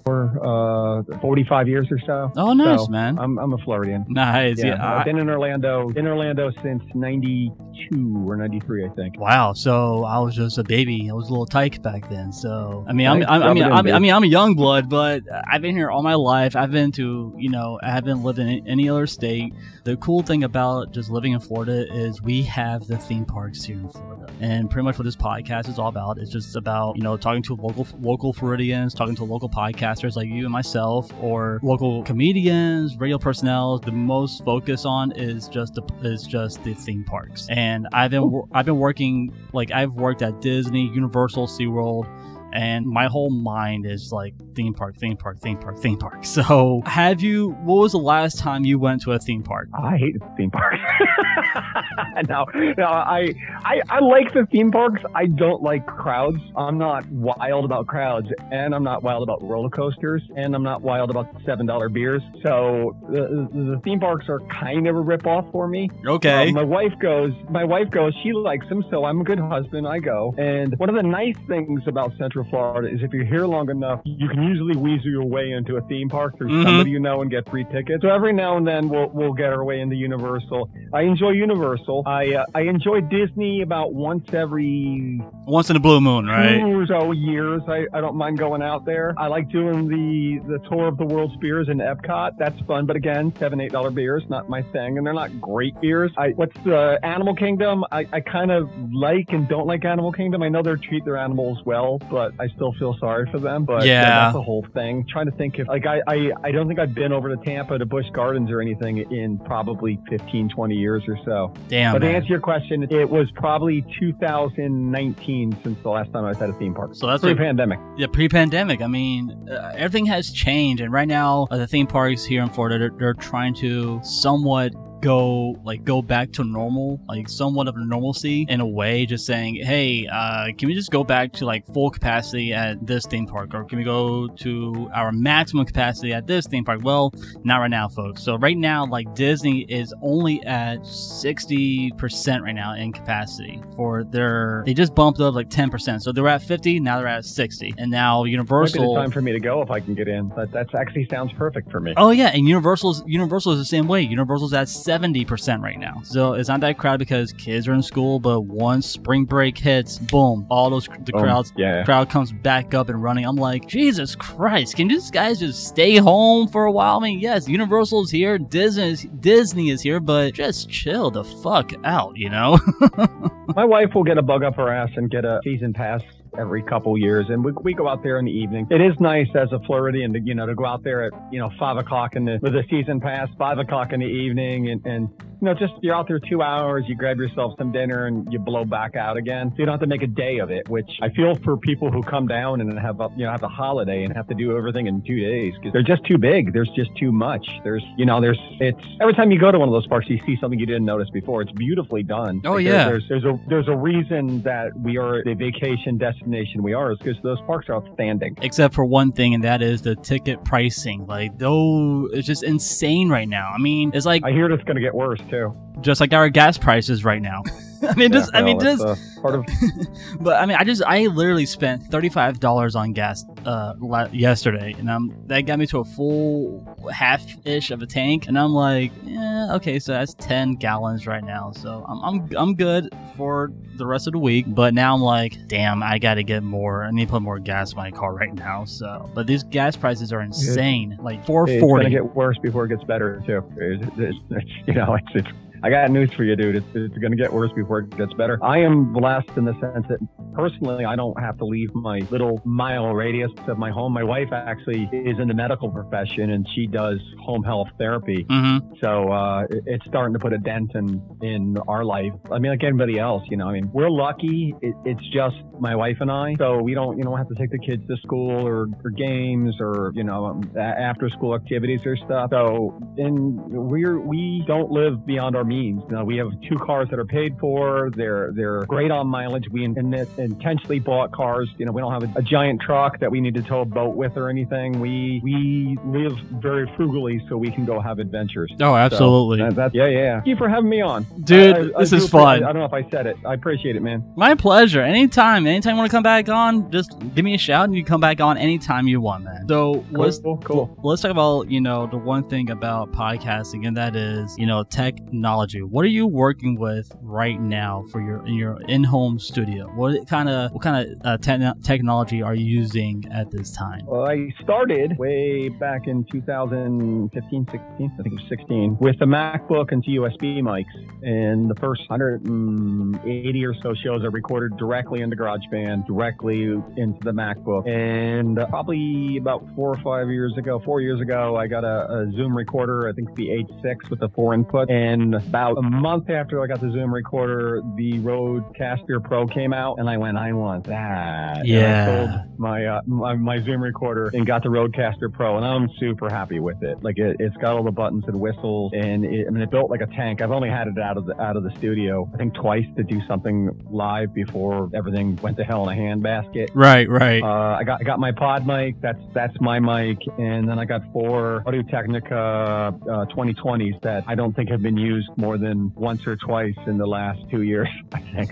For uh, 45 years or so. Oh, nice, So, man. I'm, I'm a Floridian. Nice. Yeah. I've been in Orlando, in Orlando since 92 or 93, I think. Wow. So I was just a baby. I was a little tyke back then. So I mean, I'm, I'm, I Rub mean, it in, I'm, I mean, I'm a young blood, but I've been here all my life. I've been to, you know, I haven't lived in any other state. The cool thing about just living in Florida is we have the theme parks here in Florida, and pretty much what this podcast is all about is just about you know talking to local local Floridians, talking to local podcasters like you and myself, or local comedians, radio personnel. The most focus on is just the is just the theme parks, and I've been I've been working like I've worked at Disney, Universal, SeaWorld and my whole mind is like theme park, theme park, theme park, theme park. So, have you? What was the last time you went to a theme park? I hate theme parks. no, no, I, I, I like the theme parks. I don't like crowds. I'm not wild about crowds, and I'm not wild about roller coasters, and I'm not wild about seven dollar beers. So the, the theme parks are kind of a rip off for me. Okay. Uh, my wife goes. My wife goes. She likes them, so I'm a good husband. I go. And one of the nice things about Central Florida is if you're here long enough, you can usually weasel your way into a theme park through Mhm. somebody you know and get free tickets. So every now and then we'll we'll get our way into Universal. I enjoy Universal. I uh, I enjoy Disney about once every Once in a blue moon, right? two so years. I, I don't mind going out there. I like doing the the tour of the world's beers in Epcot. That's fun, but again, seven eight dollar beers, not my thing, and they're not great beers. I what's the Animal Kingdom? I, I kind of like and don't like Animal Kingdom. I know they treat their animals well, but I still feel sorry for them. But Yeah. The whole thing. trying to think if like I, I I don't think I've been over to Tampa to Busch Gardens or anything in probably 15, 20 years or so. Damn, But to man. answer your question, it was probably 2019 since the last time I was at a theme park. So that's pre-pandemic. Yeah, pre-pandemic. I mean, uh, everything has changed, and right now uh, the theme parks here in Florida they're, they're trying to somewhat go like go back to normal, like somewhat of normalcy in a way, just saying, hey, uh, can we just go back to like full capacity at this theme park, or can we go to our maximum capacity at this theme park? Well, not right now, folks. So right now, like Disney is only at sixty percent right now in capacity for their. They just bumped up like ten percent, so they were at fifty, now they're at sixty, and now Might be the Universal. time for me to go if I can get in. That that's actually sounds perfect for me. Oh yeah, and Universal's Universal is the same way. Universal's at seventy percent right now, so it's not that crowded because kids are in school. But once spring break hits, boom, all those the Boom. crowds, Yeah. crowd comes back up and running. I'm like, Jesus Christ, can these guys just stay home for a while? I mean, yes, Universal's here, Disney Disney is here, but just chill the fuck out, you know? My wife will get a bug up her ass and get a season pass every couple years, and we, we go out there in the evening. It is nice as a Floridian to you know to go out there at you know five o'clock in the with a season pass, five o'clock in the evening, and and you know just you're out there two hours, you grab yourself some dinner, and you blow back out again. So you don't have to make a day of it, which I feel for people who come down and have a, you know have a holiday and have to do everything in two days because they're just too big. There's just too much. There's you know there's it's every time you go to one of those parks, you see something you didn't notice before. It's beautifully done. Oh, Like, yeah. there's there's a there's a reason that we are the vacation destination we are is because those parks are outstanding. Except for one thing, and that is the ticket pricing. Like, though, it's just insane right now. I mean, it's like I hear it's going to get worse too. just like our gas prices right now. I mean, just, I mean, well, just, uh, part of but I mean, I just, I literally spent thirty-five dollars on gas uh yesterday, and um, that got me to a full half-ish of a tank, and I'm like, yeah, okay, so that's ten gallons right now, so I'm, I'm, I'm good for the rest of the week. But now I'm like, damn, I got to get more. I need to put more gas in my car right now. So, but these gas prices are insane, like four it's going to get worse before it gets better too. It's, it's, it's, you know, it's, it's I got news for you, dude. It's, it's going to get worse before it gets better. I am blessed in the sense that personally, I don't have to leave my little mile radius of my home. My wife actually is in the medical profession and she does home health therapy. Mm-hmm. So uh, it- it's starting to put a dent in in our life. I mean, like anybody else, you know. I mean, we're lucky. It, it's just my wife and I, so we don't, you know, have to take the kids to school or, or games or you know, um, after school activities or stuff. So, and we're we don't live beyond our means. Know, we have two cars that are paid for. They're they're great on mileage. We in, in- intentionally bought cars. You know, we don't have a, a giant truck that we need to tow a boat with or anything. We we live very frugally so we can go have adventures. Oh, So, absolutely. that- yeah, yeah. Thank you for having me on, Dude, I- I- I this do is fun. I, I don't know if I said it. I appreciate it, man. My pleasure. Anytime. Anytime you want to come back on, just give me a shout and you come back on anytime you want, man. So let's Cool, cool. let's talk about, you know, the one thing about podcasting and that is, you know, technology technology. What are you working with right now for your in your in-home studio? What kind of what kind of uh, te- technology are you using at this time? Well, I started way back in 2015, 16, I think it was 16, with the MacBook and two USB mics. And the first 180 or so shows are recorded directly into GarageBand, directly into the MacBook. And probably about four or five years ago, four years ago, I got a, a Zoom recorder, I think the H6 with the four input. And about a month after I got the Zoom recorder, the Rode Caster Pro came out, and I went, I want that. And I Yeah. sold my, uh, my my Zoom recorder and got the Rodecaster Pro, and I'm super happy with it. Like it, it's got all the buttons and whistles, and it, I mean it built like a tank. I've only had it out of the out of the studio, I think twice to do something live before everything went to hell in a handbasket. Right, right. Uh, I got I got my pod mic. That's that's my mic, and then I got four Audio Technica uh, 2020s that I don't think have been used more than once or twice in the last two years. I think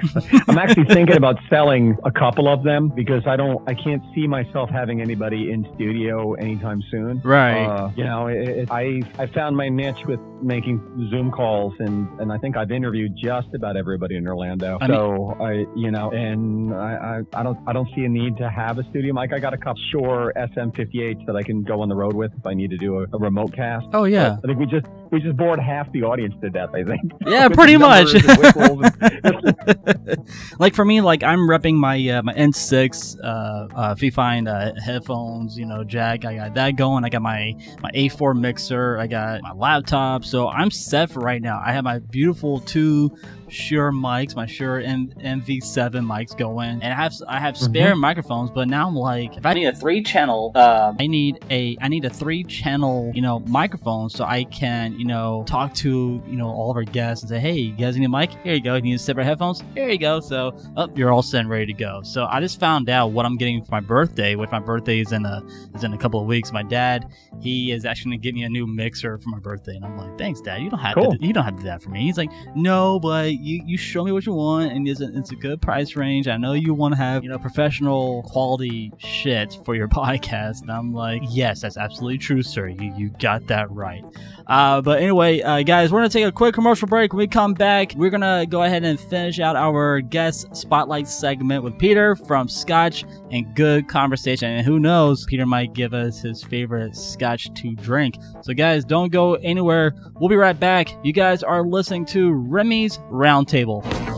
I'm actually thinking about selling a couple of them because I don't I can't see myself having anybody in studio anytime soon. Right. Uh, you know, it, it, I I found my niche with making Zoom calls, and and I think I've interviewed just about everybody in Orlando. I mean- so I you know, and I, I I don't I don't see a need to have a studio mic. I got a couple Shure SM58s that I can go on the road with if I need to do a, a remote cast. Oh, yeah. But I think we just we just bored half the audience to death. I think. Yeah, pretty much. numbers and whistles and- like for me, like I'm repping my uh, my N6 uh, uh, Fifine uh, headphones, you know, jack. I got that going. I got my my A4 mixer. I got my laptop. So I'm set for right now. I have my beautiful two Shure mics, my Shure M- MV7 mics going, and I have I have spare microphones. But now I'm like, if I need a three channel, uh, I need a I need a three channel, you know, microphone so I can you know talk to you know all of our guests and say, hey, you guys need a mic? Here you go. You need separate headphones? Here you go. So up, you're all set and ready to go. So I just found out what I'm getting for my birthday, which my birthday is in a is in a couple of weeks. My dad, he is actually gonna give me a new mixer for my birthday, and I'm like, thanks, dad. You don't have Cool. to you don't have to do that for me. He's like, no, but you you show me what you want, and it's a, it's a good price range. I know you want to have you know professional quality shit for your podcast, and I'm like, yes, that's absolutely true, sir. You you got that right. Uh, but anyway, uh, guys, we're gonna take a quick commercial break. When we come back, we're gonna go ahead and finish out our guest spotlight segment with Peter from Scotch and Good Conversation. And who knows, Peter might give us his favorite Scotch to drink. So, guys, don't go anywhere. We'll be right back. You guys are listening to Remy's Roundtable.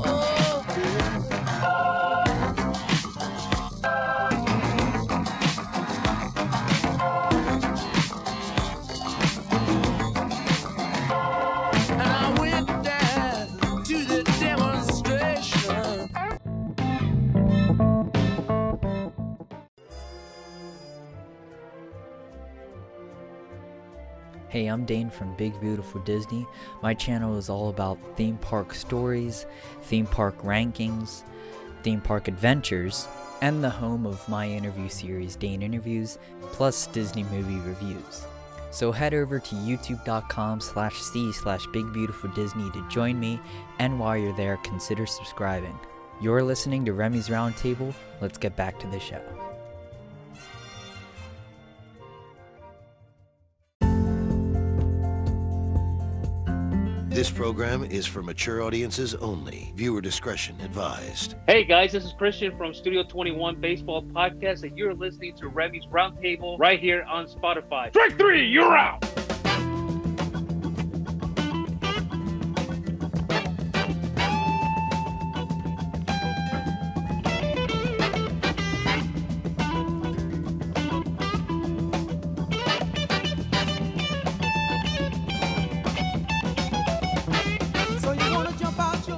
Dane from Big Beautiful Disney. My channel is all about theme park stories, theme park rankings, theme park adventures, and the home of my interview series, Dane Interviews, plus Disney movie reviews. So head over to youtube.com slash c slash Big Beautiful Disney to join me, and while you're there, consider subscribing. You're listening to Remy's Roundtable. Let's get back to the show. This program is for mature audiences only. Viewer discretion advised. Hey guys, this is Christian from Studio 21 Baseball Podcast, and you're listening to Remy's Roundtable right here on Spotify. Strike three, you're out.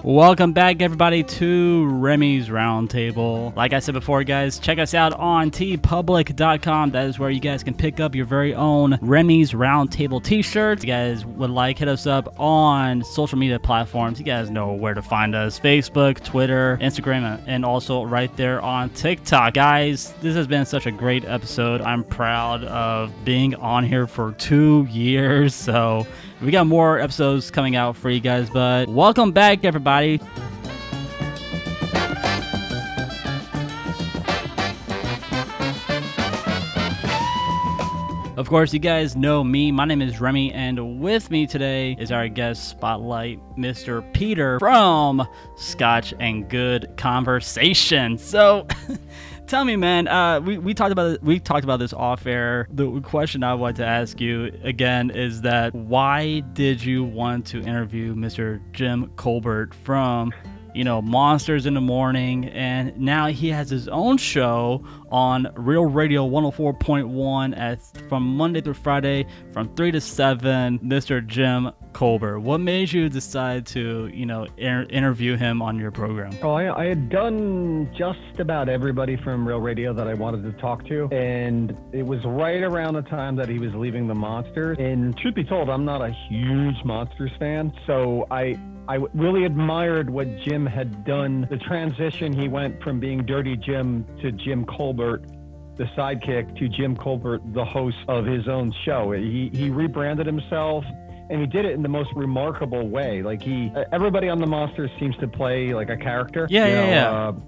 Welcome back, everybody, to Remy's Roundtable. Like I said before, guys, check us out on teepublic.com. That is where you guys can pick up your very own Remy's Roundtable t shirts. You guys would like, hit us up on social media platforms. You guys know where to find us Facebook, Twitter, Instagram, and also right there on TikTok. Guys, this has been such a great episode. I'm proud of being on here for two years. So, we got more episodes coming out for you guys, but welcome back, everybody. Of course, you guys know me. My name is Remy, and with me today is our guest spotlight, Mr. Peter from Scotch and Good Conversation. So, tell me, man. Uh, we, we talked about we talked about this off air. The question I want to ask you again is that why did you want to interview Mr. Jim Colbert from you know, Monsters in the Morning, and now he has his own show on Real Radio 104.1 at from Monday through Friday from 3 to 7, Mr. Jim Colbert. What made you decide to, you know, inter- interview him on your program? Oh, I, I had done just about everybody from Real Radio that I wanted to talk to, and it was right around the time that he was leaving the Monsters. And truth be told, I'm not a huge Monsters fan, so I I really admired what Jim had done. The transition he went from being Dirty Jim to Jim Colbert, the sidekick, to Jim Colbert, the host of his own show. He he rebranded himself and he did it in the most remarkable way. Like he, everybody on the Monsters seems to play like a character. Yeah, You yeah, know,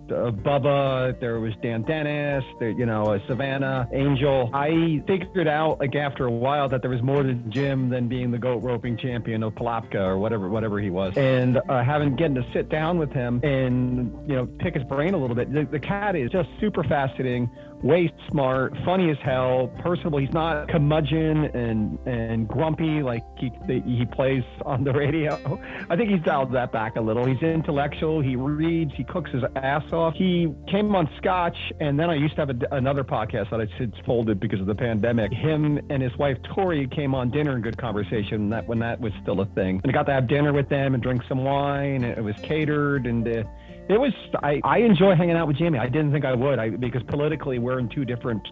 yeah. Uh, uh, Bubba, there was Dan Dennis, there, you know, uh, Savannah, Angel. I figured out like after a while that there was more to Jim than being the goat roping champion of Palatka or whatever, whatever he was. And uh, having getting to sit down with him and you know pick his brain a little bit. The, the cat is just super fascinating way smart, funny as hell, personable. He's not curmudgeon and and grumpy like he he plays on the radio. I think he's dialed that back a little. He's intellectual. He reads. He cooks his ass off. He came on Scotch, and then I used to have a, another podcast that I since folded because of the pandemic. Him and his wife Tori came on dinner in good conversation. That when that was still a thing, and I got to have dinner with them and drink some wine. And it was catered and. Uh, it was I, I enjoy hanging out with Jamie. I didn't think I would I, because politically we're in two different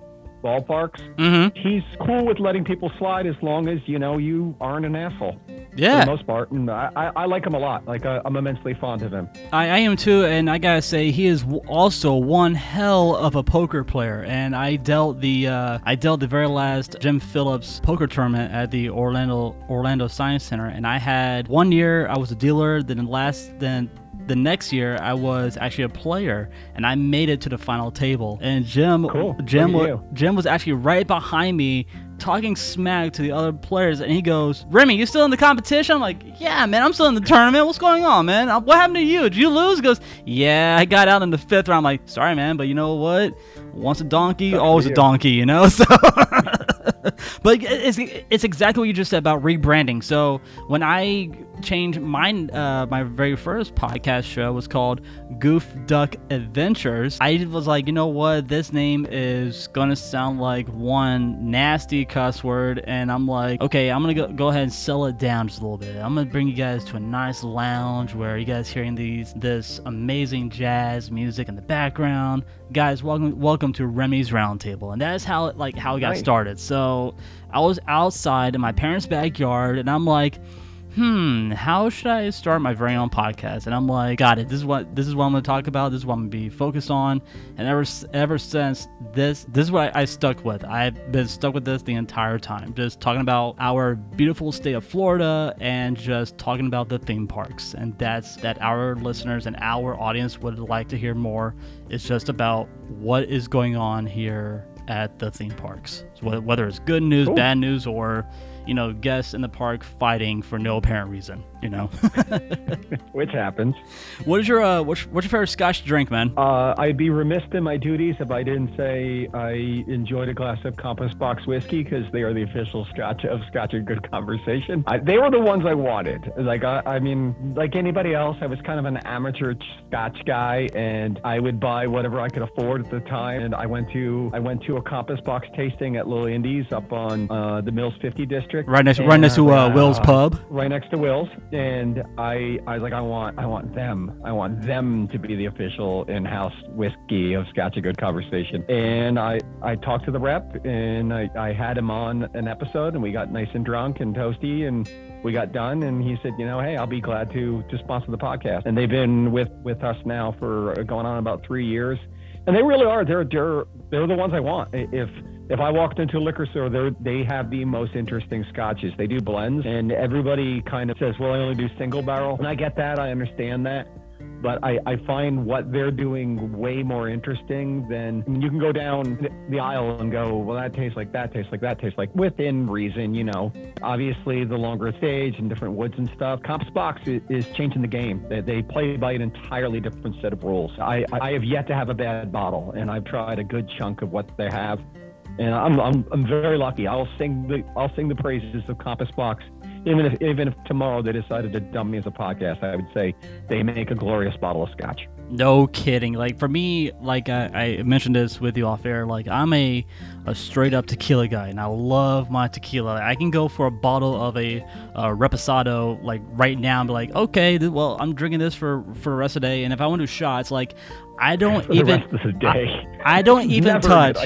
ballparks. Mm-hmm. He's cool with letting people slide as long as you know you aren't an asshole. Yeah. for the most part, and I, I, I like him a lot. Like I, I'm immensely fond of him. I, I am too, and I gotta say he is also one hell of a poker player. And I dealt the uh, I dealt the very last Jim Phillips poker tournament at the Orlando Orlando Science Center, and I had one year I was a dealer. Then the last then the next year I was actually a player, and I made it to the final table. And Jim Cool. Jim Look at wa- you. Jim was actually right behind me. Talking smack to the other players, and he goes, "Remy, you still in the competition?" I'm like, "Yeah, man, I'm still in the tournament. What's going on, man? Uh, What happened to you? Did you lose?" He goes, "Yeah, I got out in the fifth round." I'm like, "Sorry, man, but you know what? Once a donkey, always a donkey," you know. So, but it's it's exactly what you just said about rebranding. So when I changed mine, uh, my very first podcast show was called Goof Duck Adventures. I was like, you know what, this name is gonna sound like one nasty cuss word, and I'm like, okay, I'm gonna go, go ahead and sell it down just a little bit. I'm gonna bring you guys to a nice lounge where you guys hearing these this amazing jazz music in the background. Guys, welcome welcome to Remy's Roundtable, and that is how like how it got Nice. started. So I was outside in my parents' backyard, and I'm like, hmm, how should I start my very own podcast? And I'm like, got it. This is what this is what I'm gonna talk about. This is what I'm gonna be focused on. And ever ever since this this is what I, I stuck with. I've been stuck with this the entire time, just talking about our beautiful state of Florida and just talking about the theme parks. And that's that our listeners and our audience would like to hear more. It's just about what is going on here at the theme parks. So whether, whether it's good news, Cool. bad news, or you know, guests in the park fighting for no apparent reason. You know, Which happens. what is your uh, what's, what's your favorite Scotch drink, man? Uh, I'd be remiss in my duties if I didn't say I enjoyed a glass of Compass Box whiskey because they are the official Scotch of Scotch and Good Conversation. I, they were the ones I wanted. Like I, I mean, like anybody else, I was kind of an amateur Scotch guy, and I would buy whatever I could afford at the time. And I went to I went to a Compass Box tasting at Little Indies up on uh, the Mills 50 district, Right next, right next to uh, Will's Pub. right next to Will's, and I I was like, I want I want them, I want them to be the official in-house whiskey of Scotch a Good Conversation. And I I talked to the rep, and I I had him on an episode, and we got nice and drunk and toasty, and we got done, and he said, you know, hey, I'll be glad to to sponsor the podcast. And they've been with with us now for going on about three years, and they really are. They're they're they're the ones I want. If if I walked into a liquor store, they they have the most interesting scotches. They do blends, and everybody kind of says, "Well, I only do single barrel," and I get that. I understand that, but I, I find what they're doing way more interesting than I mean, you can go down the aisle and go, well, that tastes like that tastes like that tastes like within reason, you know. Obviously, the longer it's aged and different woods and stuff, Compass Box is, is changing the game. They, they play by an entirely different set of rules. I, I have yet to have a bad bottle, and I've tried a good chunk of what they have and I'm, I'm, I'm very lucky. I'll sing the I'll sing the praises of Compass Box, even if even if tomorrow they decided to dump me as a podcast. I would say they make a glorious bottle of scotch. No kidding. Like for me, like I, I mentioned this with you off air. Like I'm a a straight up tequila guy, and I love my tequila. I can go for a bottle of a, a reposado like right now and be like, okay, well I'm drinking this for for the rest of the day. And if I want to do shots, like I don't For the even rest of the day. I, I don't even Never touch.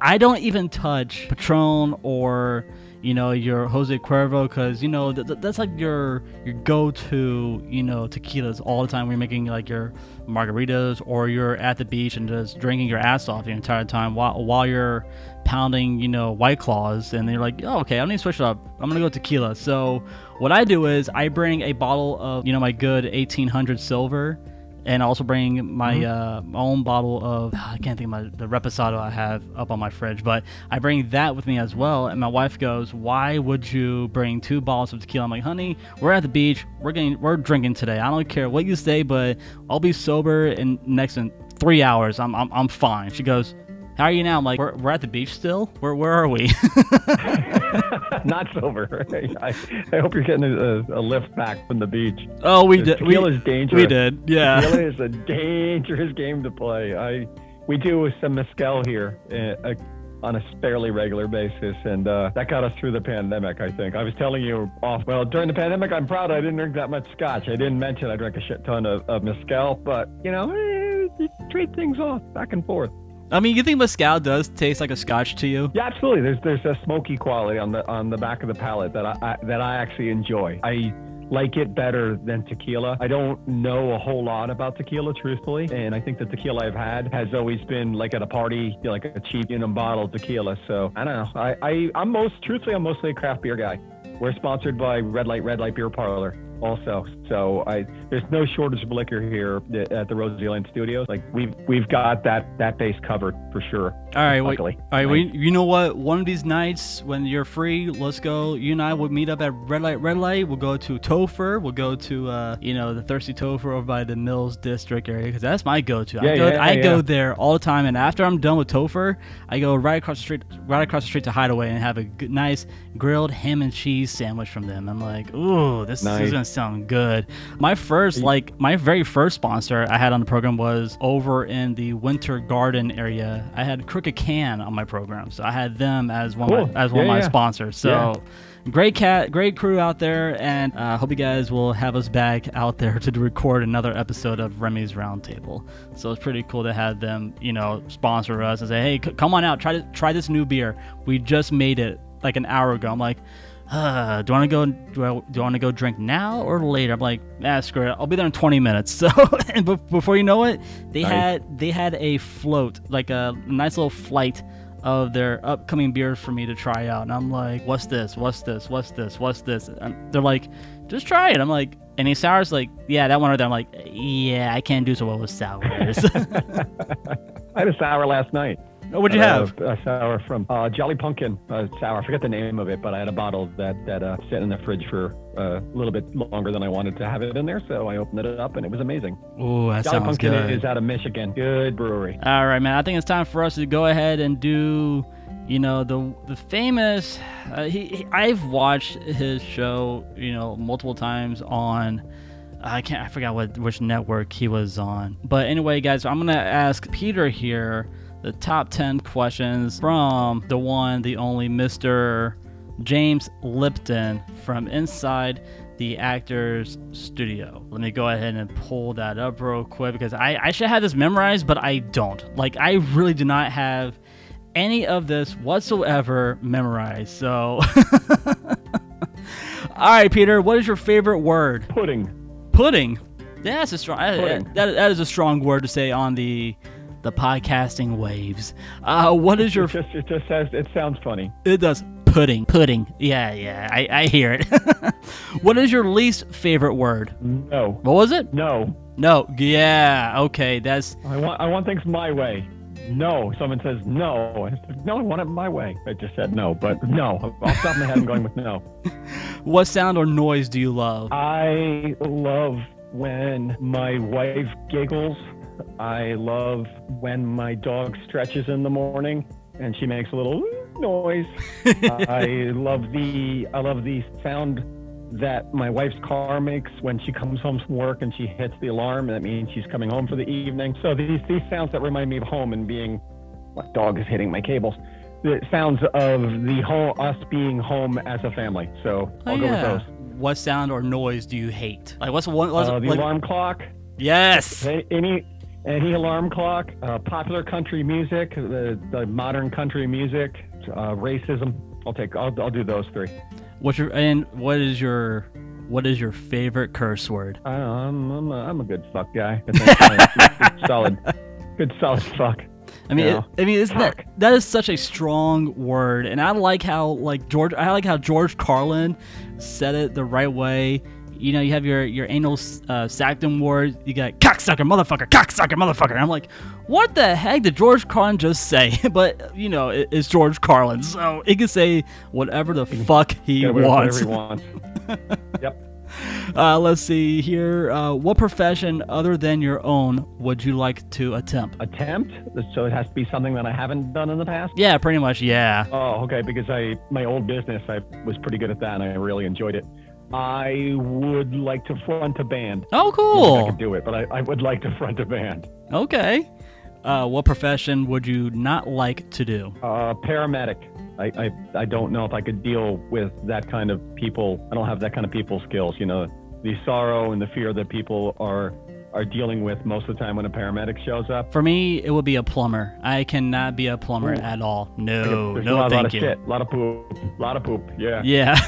I don't even touch Patron or you know your Jose Cuervo because you know th- th- that's like your your go-to you know tequilas all the time when you're making like your margaritas or you're at the beach and just drinking your ass off the entire time while while you're pounding you know white claws and you're like oh okay I need to switch it up. I'm gonna go tequila. So what I do is I bring a bottle of you know my good 1800 silver and I also bring my uh, my own bottle of I can't think of my the reposado I have up on my fridge, but I bring that with me as well. And my wife goes, "Why would you bring two bottles of tequila?" I'm like, "Honey, we're at the beach. We're getting we're drinking today. I don't care what you say, but I'll be sober in next in three hours. I'm I'm, I'm fine." She goes. How are you now? I'm like, we're, we're at the beach still. Where where are we? Not sober. I, I hope you're getting a, a lift back from the beach. Oh, we did- we- is dangerous. we did, yeah. Tequila is a dangerous game to play. I we do some mezcal here uh, on a fairly regular basis, and uh, that got us through the pandemic. I think I was telling you off. Well, during the pandemic, I'm proud I didn't drink that much scotch. I didn't mention I drank a shit ton of, of mezcal, but you know, eh, you trade things off back and forth. I mean, you think mezcal does taste like a scotch to you? Yeah, absolutely. There's there's a smoky quality on the on the back of the palate that I, I that I actually enjoy. I like it better than tequila. I don't know a whole lot about tequila, truthfully, and I think the tequila I've had has always been like at a party, like a cheap, you know, bottle tequila. So I don't know. I, I I'm most truthfully I'm mostly a craft beer guy. We're sponsored by Red Light Red Light Beer Parlor. Also, so I there's no shortage of liquor here at the Rosie Lane Studios. Like we've we've got that that base covered for sure. All right, luckily. all right. Well, you know what? One of these nights when you're free, let's go. You and I will meet up at Red Light. Red Light. We'll go to Topher. We'll go to uh, you know, the Thirsty Topher over by the Mills District area because that's my go-to. I Yeah, go, yeah, I go there all the time, and after I'm done with Topher, I go right across the street, right across the street to Hideaway and have a good, nice grilled ham and cheese sandwich from them. I'm like, ooh, this, this is Nice. Gonna sound good. My first, like, my very first sponsor I had on the program was over in the Winter Garden area. I had Crooked Can on my program, so I had them as one of my, as one of my yeah. sponsors. So. Yeah. Great cat, great crew out there, and I uh, hope you guys will have us back out there to record another episode of Remy's Roundtable. So it's pretty cool to have them, you know, sponsor us and say, "Hey, c- come on out, try to try this new beer. We just made it like an hour ago." I'm like, uh, "Do I want to go? Do I do I want to go drink now or later?" I'm like, "Ah, screw it. I'll be there in 20 minutes." So, and be- before you know it, they Nice. had they had a float, like a nice little flight of their upcoming beers for me to try out. And I'm like, what's this? What's this? What's this? What's this? And they're like, just try it. I'm like, any sours? Like, yeah, that one right there. I'm like, yeah, I can't do so well with sours. I had a sour last night. Oh, what'd you Uh, have? A sour from uh, Jolly Pumpkin uh, sour. I forget the name of it, but I had a bottle that that uh, sat in the fridge for uh, a little bit longer than I wanted to have it in there. So I opened it up, and it was amazing. Ooh, that Jolly sounds Pumpkin good. is out of Michigan. Good brewery. All right, man. I think it's time for us to go ahead and do, you know, the the famous. Uh, he, he I've watched his show, you know, multiple times on. I can't. I forgot what which network he was on. But anyway, guys, I'm gonna ask Peter here the top ten questions from the one, the only Mr. James Lipton from inside the actor's studio. Let me go ahead and pull that up real quick because I, I should have this memorized, but I don't. Like, I really do not have any of this whatsoever memorized. So, all right, Peter, what is your favorite word? Pudding. Pudding. Yeah, that's a strong. Pudding. That, that is a strong word to say on the the podcasting waves. Uh, what is your? It just it just says it sounds funny. It does pudding. Pudding. Yeah, yeah. I, I hear it. what is your least favorite word? No. What was it? No. No. Yeah. Okay. That's. I want I want things my way. No. Someone says no. I said, no, I want it my way. I just said no, but no. Off the top of my head, I'm going with no. What sound or noise do you love? I love when my wife giggles. I love when my dog stretches in the morning and she makes a little noise. I love the I love the sound that my wife's car makes when she comes home from work and she hits the alarm. That means she's coming home for the evening. So these these sounds that remind me of home and being my dog is hitting my cables. The sounds of the whole us being home as a family. So Oh, I'll go yeah. with those. What sound or noise do you hate? Like what's one? What's, Uh, the like- alarm clock. Yes. Any any alarm clock, uh, popular country music, the, the modern country music, uh, racism. I'll take. I'll, I'll do those three. What's your and what is your what is your favorite curse word? I don't know, I'm I'm a, I'm a good fuck guy. I think good solid, good solid fuck. I mean, you it. I mean, isn't that that is such a strong word, and I like how like George, I like how George Carlin said it the right way. You know, you have your your anal uh, sanctum word. You got cocksucker, motherfucker, cocksucker, motherfucker. And I'm like, what the heck did George Carlin just say? but you know, it, it's George Carlin, so he can say whatever the fuck he with wants. whatever he wants. yep. Uh, let's see here. Uh, what profession other than your own would you like to attempt? Attempt. So it has to be something that I haven't done in the past. Yeah, pretty much. Yeah. Oh, okay. Because I my old business, I was pretty good at that, and I really enjoyed it. I would like to front a band. Oh, cool! I cool. could do it, but I, I would like to front a band. Okay. Uh, what profession would you not like to do? Uh, paramedic. I, I I don't know if I could deal with that kind of people. I don't have that kind of people skills. You know, the sorrow and the fear that people are are dealing with most of the time when a paramedic shows up. For me, it would be a plumber. I cannot be a plumber Ooh. at all. No, There's no, a lot, thank lot of you. shit, a lot of poop, a lot of poop. Yeah. Yeah.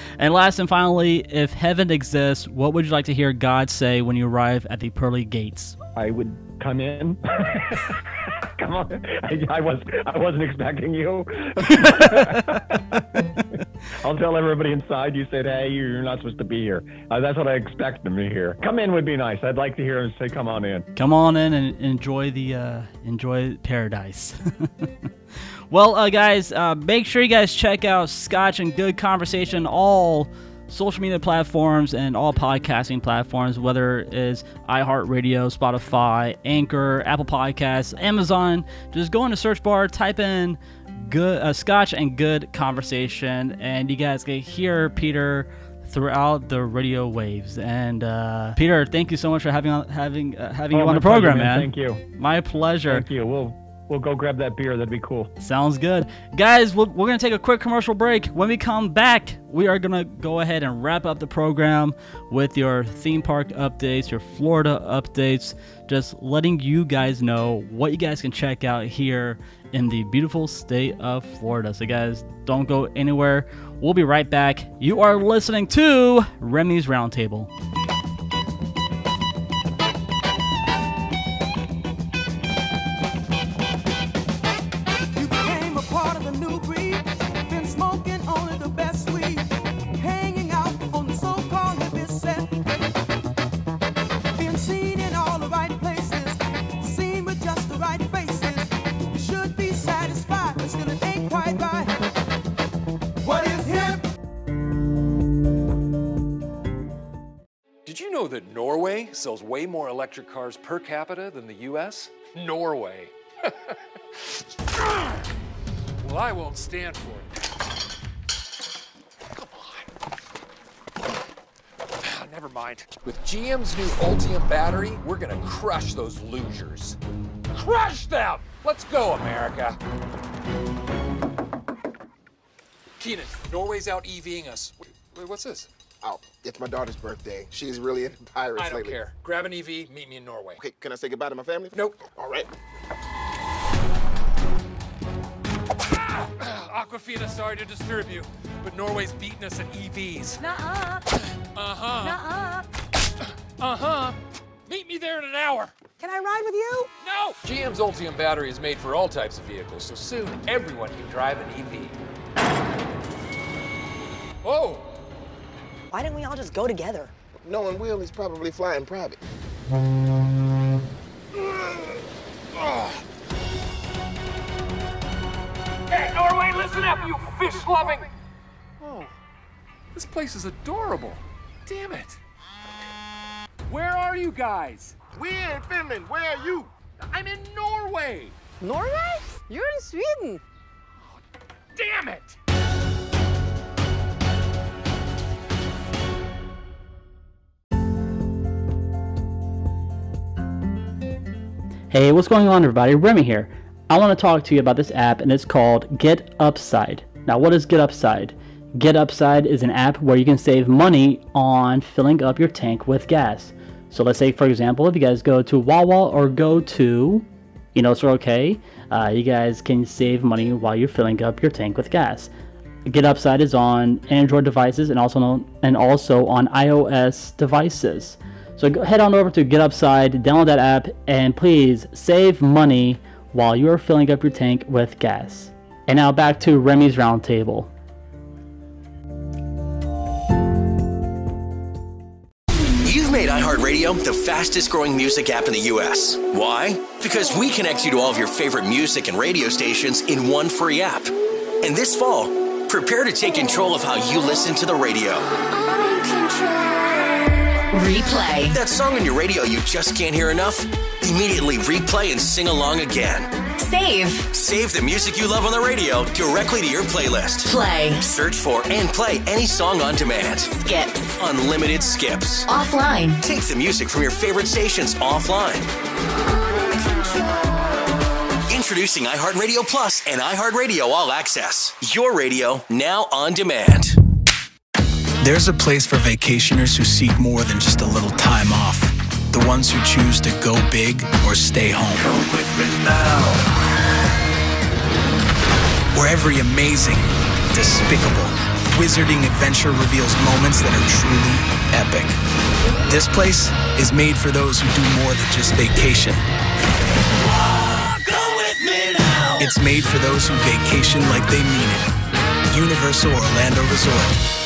and last and finally, if heaven exists, what would you like to hear God say when you arrive at the pearly gates? I would come in. come on, I, I was I wasn't expecting you. I'll tell everybody inside. You said, "Hey, you're not supposed to be here." Uh, that's what I expect them to hear. Come in would be nice. I'd like to hear them say, "Come on in." Come on in and enjoy the uh, enjoy paradise. well, uh, guys, uh, make sure you guys check out Scotch and Good Conversation all social media platforms and all podcasting platforms, whether it is iHeartRadio, Spotify, Anchor, Apple Podcasts, Amazon. Just go in the search bar, type in good uh, Scotch and Good Conversation, and you guys can hear Peter throughout the radio waves. And uh, Peter, thank you so much for having on, having uh, having Oh, you on the program, pleasure, man. Thank you. My pleasure. Thank you. We'll we'll go grab that beer. That'd be cool. Sounds good. Guys, we'll, we're going to take a quick commercial break. When we come back, we are going to go ahead and wrap up the program with your theme park updates, your Florida updates, just letting you guys know what you guys can check out here in the beautiful state of Florida. So, guys, don't go anywhere. We'll be right back. You are listening to Remy's Roundtable. Way more electric cars per capita than the US? Norway. well, I won't stand for it. Come on. Ah, never mind. With GM's new Ultium battery, we're gonna crush those losers. Crush them! Let's go, America. Kenan, Norway's out EVing us. Wait, what's this? Oh, it's my daughter's birthday. She's really into pirates I don't lately. care. Grab an EV, meet me in Norway. Okay, can I say goodbye to my family? Nope. All right. Awkwafina, sorry to disturb you, but Norway's beating us at EVs. Nuh-uh. Uh-huh. Nuh-uh. Uh-huh. Meet me there in an hour. Can I ride with you? No! GM's Ultium battery is made for all types of vehicles, so soon everyone can drive an EV. Whoa! Why didn't we all just go together? Knowing Will, he's probably flying private. Hey, Norway, listen up, you fish loving. Oh, this place is adorable. Damn it. Where are you guys? We're in Finland. Where are you? I'm in Norway. Norway? You're in Sweden. Damn it. Hey, what's going on, everybody? Remy here. I want to talk to you about this app, and it's called Get Upside. Now, what is Get Upside? Get Upside is an app where you can save money on filling up your tank with gas. So, let's say, for example, if you guys go to Wawa or go to, you know, Circle K, uh, you guys can save money while you're filling up your tank with gas. Get Upside is on Android devices and also on, and also on iOS devices. So head on over to Get Upside, download that app, and please save money while you are filling up your tank with gas. And now back to Remy's Roundtable. You've made iHeartRadio the fastest growing music app in the U.S. Why? Because we connect you to all of your favorite music and radio stations in one free app. And this fall, prepare to take control of how you listen to the radio. Replay. That song on your radio you just can't hear enough? Immediately replay and sing along again. Save. Save the music you love on the radio directly to your playlist. Play. Search for and play any song on demand. Skips. Unlimited skips. Offline. Take the music from your favorite stations offline. Introducing iHeartRadio Plus and iHeartRadio All Access. Your radio now on demand. There's a place for vacationers who seek more than just a little time off. The ones who choose to go big or stay home. Where every amazing, despicable, wizarding adventure reveals moments that are truly epic. This place is made for those who do more than just vacation. It's made for those who vacation like they mean it. Universal Orlando Resort.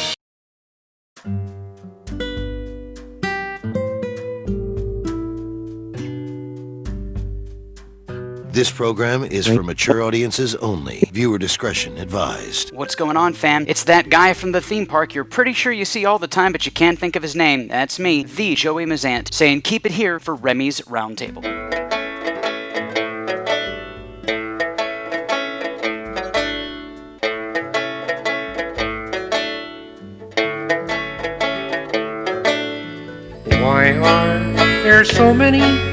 This program is for mature audiences only. Viewer discretion advised. What's going on, fam? It's that guy from the theme park you're pretty sure you see all the time, but you can't think of his name. That's me, the Joey Mazant, saying keep it here for Remy's Roundtable. Why are there so many songs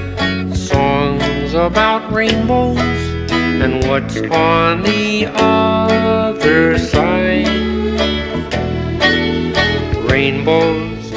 about rainbows? And what's on the other side? Rainbows.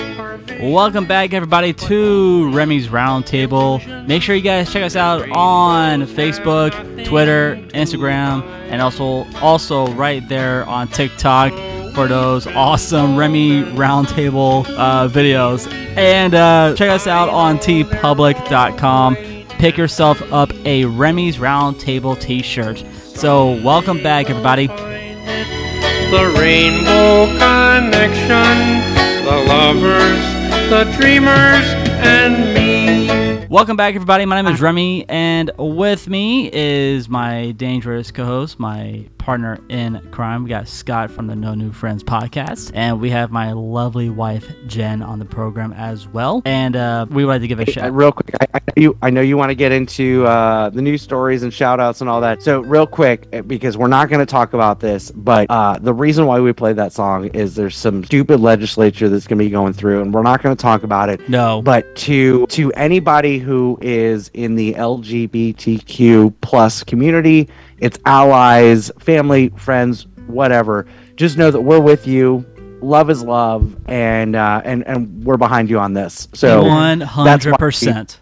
Welcome back, everybody, to Remy's Roundtable. Make sure you guys check us out on Facebook, Twitter, Instagram, and also also right there on TikTok for those awesome Remy Roundtable uh, videos. And uh, check us out on teepublic.com. Pick yourself up a Remy's Roundtable t-shirt. So welcome back, everybody. The Rainbow Connection, the lovers, the dreamers, and me. Welcome back, everybody. My name is ah. Remy, and with me is my dangerous co-host, my partner in crime. We got Scott from the No New Friends podcast, and we have my lovely wife Jen on the program as well. And uh, we would like to give a Hey, shout. uh, real quick, I, I, know you, I know you want to get into uh, the news stories and shout outs and all that. So, real quick, uh, because we're not going to talk about this, but uh, the reason why we played that song is there's some stupid legislature that's going to be going through, and we're not going to talk about it. No. But to to anybody who is in the LGBTQ plus community, its allies, family, friends, whatever, just know that we're with you. Love is love, and uh, and and we're behind you on this. So 100%.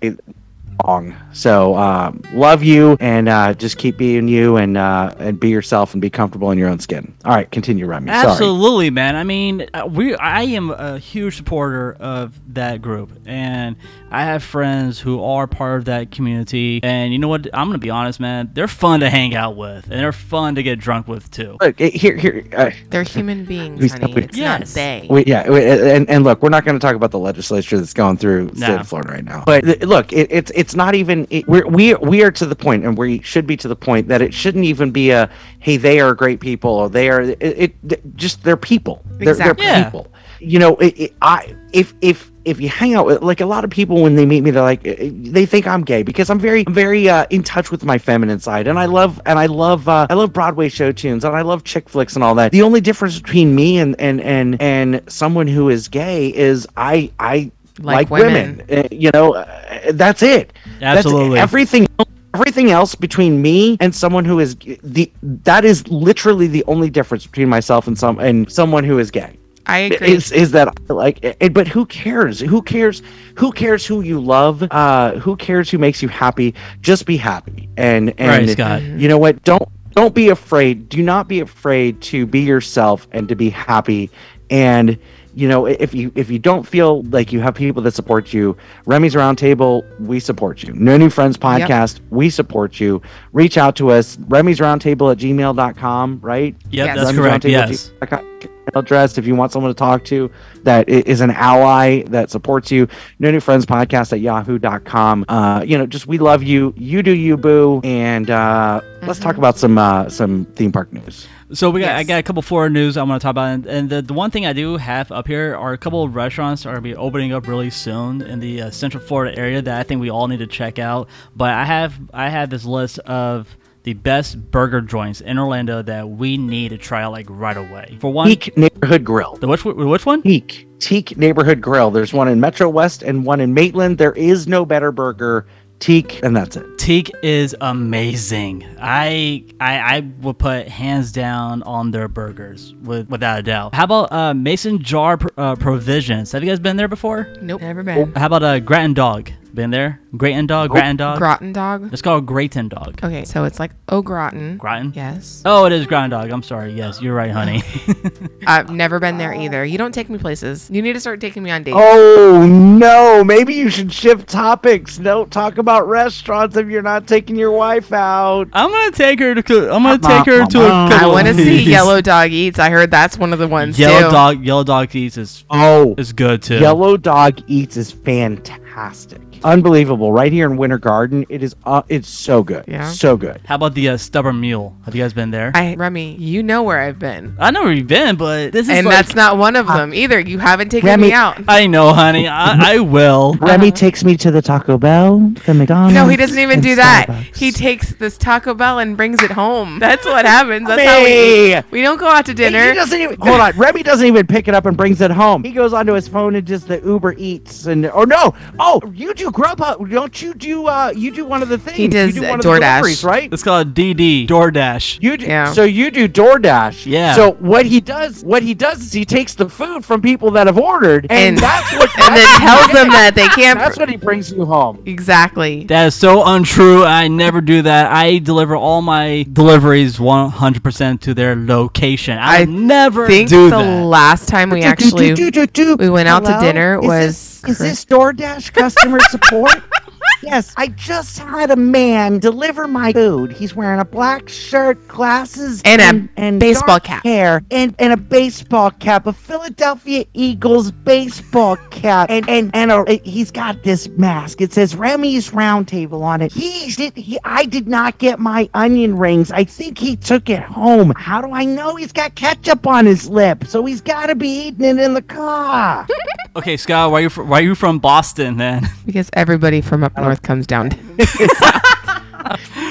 We- wrong. So um, love you and uh, just keep being you and uh, and be yourself and be comfortable in your own skin. All right, continue, Remy. Sorry. Absolutely, man. I mean, uh, we I am a huge supporter of that group, and I have friends who are part of that community. And you know what? I'm gonna be honest, man. They're fun to hang out with, and they're fun to get drunk with too. Look eh, here, here. Uh, They're human beings, We- honey. we- It's Yes. not they. We, yeah, we, and, and look, we're not going to talk about the legislature that's going through the state of Florida right now. But th- look, it, it's it's not even it, we're, we we are to the point, and we should be to the point that it shouldn't even be a hey, they are great people, or they are it, it just they're people. They're, Exactly. they're Yeah. people. You know, it, it, I if if if you hang out with like a lot of people when they meet me, they're like eh, they think I'm gay because I'm very I'm very uh, in touch with my feminine side, and I love and I love uh, I love Broadway show tunes and I love chick flicks and all that. The only difference between me and and and and someone who is gay is I I Like like, women. Uh, you know, uh, that's it. That's Absolutely. everything. Everything else between me and someone who is the that is literally the only difference between myself and some and someone who is gay I agree. is is that like it, but who cares who cares who cares who you love uh who cares who makes you happy just be happy and and Right, Scott. you know what don't don't be afraid do not be afraid to be yourself and to be happy and you know if you if you don't feel like you have people that support you remy's roundtable we support you no new friends podcast we support you reach out to us remy's roundtable at gmail.com right Yep, Yes. that's Remy's correct. Roundtable at Yes. Email address if you want someone to talk to that is an ally that supports you. No new friends podcast at yahoo.com uh you know just we love you. You do you boo. And uh let's talk about some uh some theme park news. So we got I got a couple Florida news I want to talk about, and, and the, the one thing I do have up here are a couple of restaurants that are gonna be opening up really soon in the uh, Central Florida area that I think we all need to check out. But I have I have this list of the best burger joints in Orlando that we need to try out like right away. For one, Teak neighborhood grill the which which one? Teak Teak neighborhood grill there's one in metro west and one in maitland there is no better burger Teak and that's it Teak is amazing. I I I would put hands down on their burgers with, without a doubt. How about uh, Mason Jar uh, Provisions? Have you guys been there before? Nope. Never been. How about uh, Gratin Dog? Been there? Gratin Dog? Oh, gratin Dog? Groton dog. It's called Gratin Dog. Okay, so it's like au gratin. Gratin? Yes. Oh, it is Gratin Dog. I'm sorry. Yes, you're right, honey. I've never been there either. You don't take me places. You need to start taking me on dates. Oh no! Maybe you should shift topics. Don't talk about restaurants if you're not taking your wife out. I'm gonna take her to. I'm gonna take her to a. I couple want to see. Yellow Dog Eats. I heard that's one of the ones Yellow too. Dog. Yellow Dog Eats is Oh, is good too. Yellow Dog Eats is fantastic, unbelievable. Right here in Winter Garden, it is. Uh, it's so good. Yeah. so good. How about the uh, Stubborn Mule? Have you guys been there? I Remy, you know where I've been, I know where you've been, but this is and like, that's not one of them either. You haven't taken Remy- me out. I know, honey. I, I will. Remy takes me to the Taco Bell, the McDonald's. No, he doesn't even do that. Starbucks. He takes this Taco Bell and brings it home. That's what happens. That's how we eat. We don't go out to He dinner. doesn't even hold on. Remy doesn't even pick it up and brings it home. He goes onto his phone and just the Uber Eats and oh no, oh you do Grubhub, don't you do? uh You do one of the things. He does, you do uh, one of the DoorDash. deliveries, right? It's called DD DoorDash. You do, Yeah. so you do DoorDash. Yeah. So what he does, what he does is he takes the food from people that have ordered, and, And- that's what and then tells them that they can't. That's what he brings you home. exactly. That is so untrue. I never do that. I deliver all my deliveries 100% to their location. I, I never think do the that. last time we actually we went out to Hello? dinner Is was this, is this DoorDash customer support? support yes, I just had a man deliver my food. He's wearing a black shirt, glasses, And a and baseball cap. hair, and, and a baseball cap, a Philadelphia Eagles baseball cap, and and and a, he's got this mask. It says Remy's Roundtable on it. He did. He, I did not get my onion rings. I think he took it home. How do I know? He's got ketchup on his lip, so he's got to be eating it in the car. Okay, Scott, why are you fr- why are you from Boston then? because everybody from up north comes down. To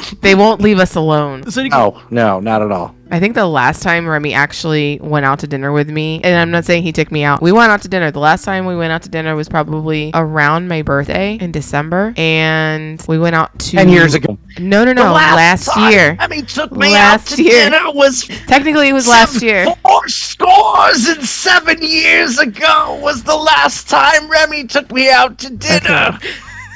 they won't leave us alone. So you No, no, not at all. I think the last time Remy actually went out to dinner with me, and I'm not saying he took me out. We went out to dinner. The last time we went out to dinner was probably around my birthday in December, and we went out to Ten years ago. No, no, no, The last, time year. Remy took me Last out to year. dinner was Technically, it was last year. Four scores and seven years ago was the last time Remy took me out to dinner.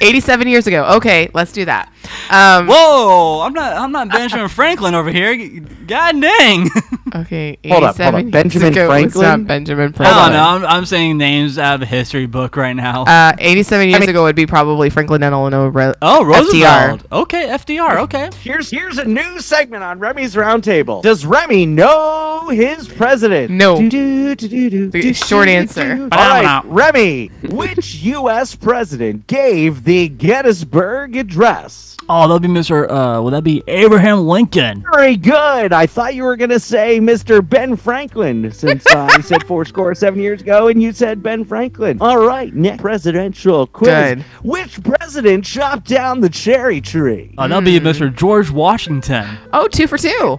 87 years ago. Okay, let's do that. Um, Whoa! I'm not. I'm not Benjamin Franklin over here. God dang! Okay. Hold up, hold up. 87 Benjamin ago Franklin? not Benjamin I Franklin. don't know. I'm, I'm saying names out of a history book right now. Uh, 87 years ago would be probably Franklin Delano Ro- oh, Roosevelt. FDR. Okay, FDR. Okay. Here's here's a new segment on Remy's Roundtable. Does Remy know his president? No. Do, do, do, do, The short answer. All right, Remy. Which U.S. president gave the Gettysburg Address? Oh, that'll be Mr. Uh, will that be Abraham Lincoln? Very good. I thought you were going to say Mr. Ben Franklin, since uh, I said four score seven years ago, and you said Ben Franklin. All right, next presidential quiz. Good. Which president chopped down the cherry tree? Oh, that'll be Mr. George Washington. Oh, two for two.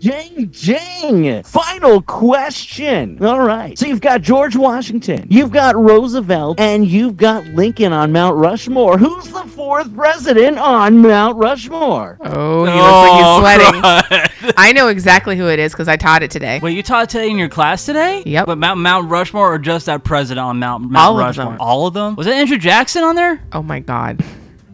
Jing, jing. Final question. All right. So you've got George Washington, you've got Roosevelt, and you've got Lincoln on Mount Rushmore. Who's the fourth president on Mount Rushmore? Oh, he Oh, looks like he's oh, sweating. I know exactly who it is because I taught it today. Wait, you taught it today in your class today? Yep. But Mount Mount Rushmore or just that president on Mount Mount All of Rushmore? them. All of them? Was that Andrew Jackson on there? Oh my God.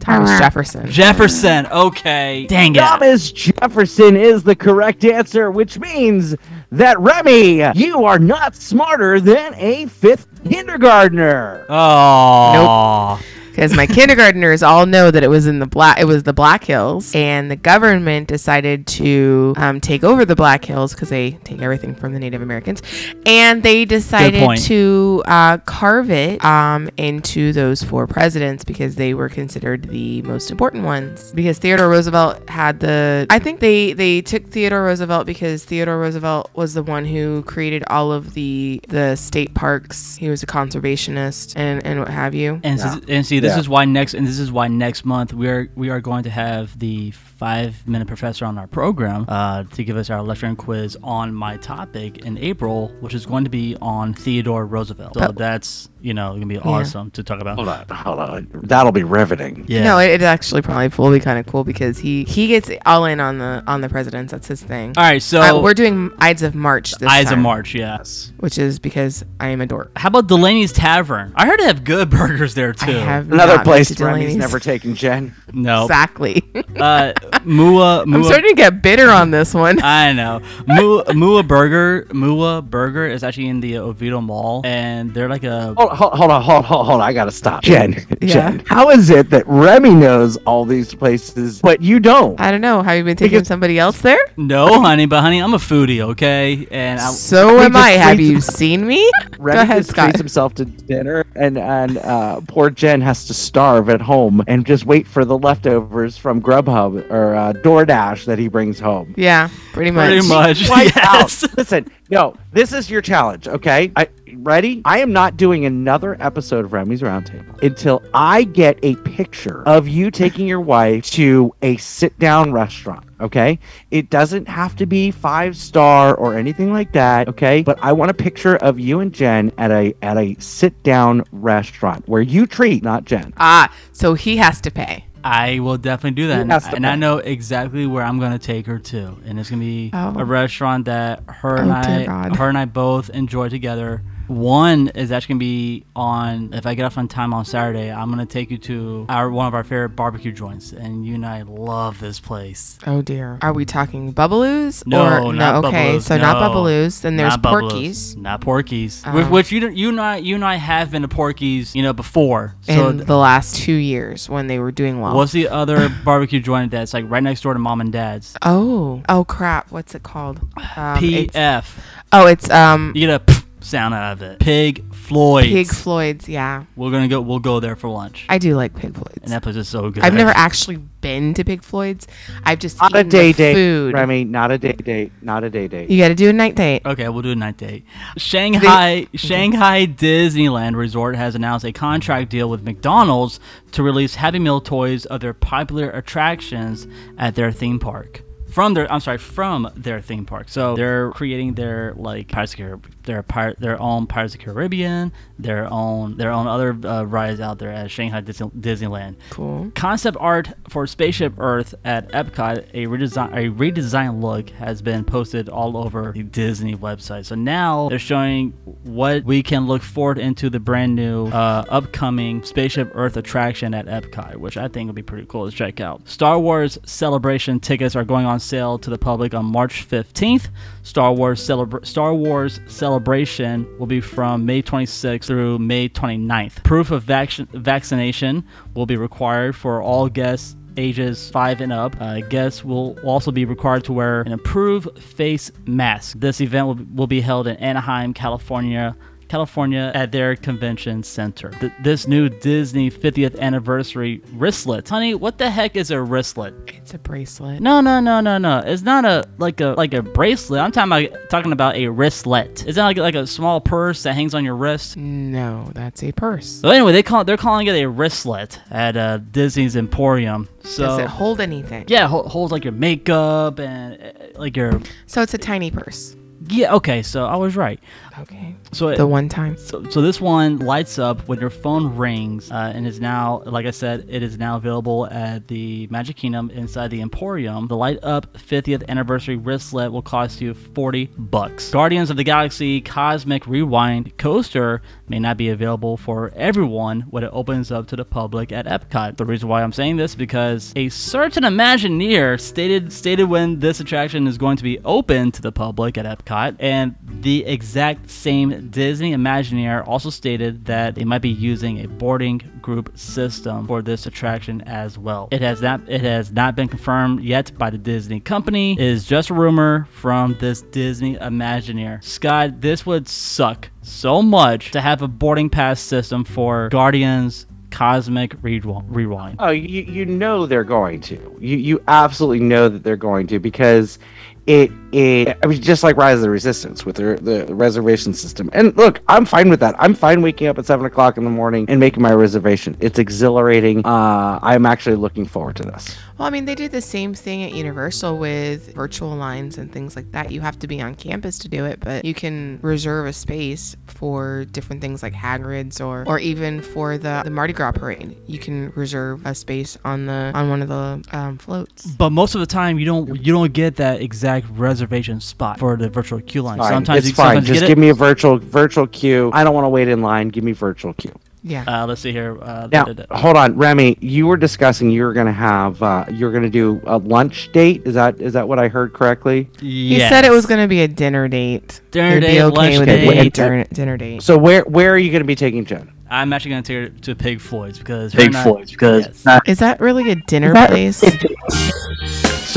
Thomas Jefferson. Jefferson. Okay. Dang it. Thomas Jefferson is the correct answer, which means that Remy, you are not smarter than a fifth kindergartner. Oh. Because my kindergartners all know that it was in the black, it was the Black Hills, and the government decided to um, take over the Black Hills because they take everything from the Native Americans, and they decided to uh, carve it um, into those four presidents because they were considered the most important ones. Because Theodore Roosevelt had the, I think they they took Theodore Roosevelt because Theodore Roosevelt was the one who created all of the the state parks. He was a conservationist and and what have you. And, s- and see, this Yeah. is why next, and this is why next month we are we are going to have the five minute professor on our program uh, to give us our lecturing quiz on my topic in April, which is going to be on Theodore Roosevelt. So that's you know gonna be awesome to talk about. Hold on, hold on. That'll be riveting. Yeah. No, it, it actually probably will be kind of cool because he he gets all in on the on the presidents. That's his thing. All right, so Uh, we're doing Ides of March this time. Eyes of March, yes. which is because I am a dork. How about Delaney's Tavern? I heard they have good burgers there too. I have Another not place to Remy's Delaney's. never taken Jen. no. Exactly. Uh, Mua, I'm starting to get bitter on this one. I know. Mua, Mua Burger, Mua Burger is actually in the Oviedo Mall, and they're like a. Hold, hold, hold on, hold, hold, hold on. I gotta stop. Jen, Yeah. Jen, how is it that Remy knows all these places, but you don't? I don't know. Have you been taking Because- somebody else there? No, honey, but honey, I'm a foodie, okay? And I, So We am I. Have you seen me? Remy Go ahead, just Scott. treats himself to dinner, and and uh, poor Jen has to starve at home and just wait for the leftovers from Grubhub or uh, DoorDash that he brings home. Yeah, pretty much. Pretty much. Wipe yes. out. Listen, no, this is your challenge, okay? I ready? I am not doing another episode of Remy's Roundtable until I get a picture of you taking your wife to a sit-down restaurant. Okay, it doesn't have to be five star or anything like that. Okay, but I want a picture of you and Jen at a at a sit-down restaurant where you treat, not Jen. Ah, so he has to pay. I will definitely do that. And, and I know exactly where I'm going to take her to. And it's going to be Oh. a restaurant that her and Oh, dear I her and I both enjoy together. One is actually going to be on if I get off on time on Saturday, I'm going to take you to our one of our favorite barbecue joints and you and I love this place. Oh dear. Are we talking Bubbalou's? No, or, not no. Okay, Bubbalou's, so not no. Bubbalou's. Then there's Not Porky's Not Porky's. Um, With which you don't- you and I you and I have been to Porky's, you know, before. So in the last two years when they were doing well. what's the other barbecue joint that's like right next door to mom and dad's? Oh, oh crap! What's it called? Um, it's- PF. Oh, it's um You get a sound out of it. Pig Floyd's. Pig Floyd's. Yeah, We're gonna go. We'll go there for lunch. I do like Pig Floyd's. and that place is so good. I've never actually been to Pig Floyd's. I've just Not a eaten day the date, food. Remy. Not a day date. Not a day date. You got to do a night date. Okay, we'll do a night date. Shanghai Shanghai Disneyland Resort has announced a contract deal with McDonald's to release Happy Meal toys of their popular attractions at their theme park. from their I'm sorry from their theme park. So they're creating their like Pirates of the Carib- their pir- their own Pirates of the Caribbean, their own their own other uh, rides out there at Shanghai Disney- Disneyland. Cool. Concept art for Spaceship Earth at Epcot, a redesign a redesigned look has been posted all over the Disney website. So now they're showing what we can look forward into the brand new uh, upcoming Spaceship Earth attraction at Epcot, which I think will be pretty cool to check out. Star Wars Celebration tickets are going on sale to the public on March 15th. Star Wars Celebra- Star Wars Celebration will be from May 26th through May 29th. Proof of vac- vaccination will be required for all guests ages 5 and up. Uh, guests will also be required to wear an approved face mask. This event will, will be held in Anaheim, California. California at their convention center. Th- this new Disney 50th anniversary wristlet. Honey, what the heck is a wristlet? It's a bracelet. No, no, no, no, no. It's not a like a like a bracelet. I'm talking about talking about a wristlet. Is that like like a small purse that hangs on your wrist? No, that's a purse. So anyway, they call they're calling it a wristlet at uh, Disney's Emporium. So Does it hold anything? yeah, hold, holds like your makeup and uh, like your So it's a tiny purse. yeah. Okay, so I was right. Okay. So The one time. So, so this one lights up when your phone rings, uh, and is now, like I said, it is now available at the Magic Kingdom inside the Emporium. The light up 50th anniversary wristlet will cost you 40 bucks. Guardians of the Galaxy Cosmic Rewind coaster may not be available for everyone when it opens up to the public at Epcot. The reason why I'm saying this because a certain Imagineer stated stated when this attraction is going to be open to the public at Epcot, and the exact same Disney Imagineer also stated that they might be using a boarding group system for this attraction as well. It has not it has not been confirmed yet by the Disney company. It is just a rumor from this Disney Imagineer. Scott, this would suck so much to have a boarding pass system for Guardians Cosmic Rewind. Oh, you you know they're going to. You you absolutely know that they're going to because it it I mean just like Rise of the Resistance with the, the reservation system. And look, I'm fine with that. I'm fine waking up at seven o'clock in the morning and making my reservation. It's exhilarating. Uh, I'm actually looking forward to this. Well, I mean, they do the same thing at Universal with virtual lines and things like that. You have to be on campus to do it, but you can reserve a space for different things like Hagrid's or or even for the, the Mardi Gras parade. You can reserve a space on the on one of the um, floats. But most of the time, you don't you don't get that exact reservation spot for the virtual queue line. Fine. Sometimes it's you, fine. sometimes Just get give it. me a virtual virtual queue. I don't want to wait in line. Give me virtual queue. Yeah. Uh, let's see here. Uh, Now, da- da- da. hold on, Remy. You were discussing you were going to have uh, you're going to do a lunch date. Is that is that what I heard correctly? He said it was going to be a dinner date. Dinner You'd be date, okay lunch with it a date. dinner, dinner date. So where where are you going to be taking Jen? I'm actually going to take her to Pig Floyd's because Pig her and I- Floyd's, because- yes. Is that really a dinner That- place? So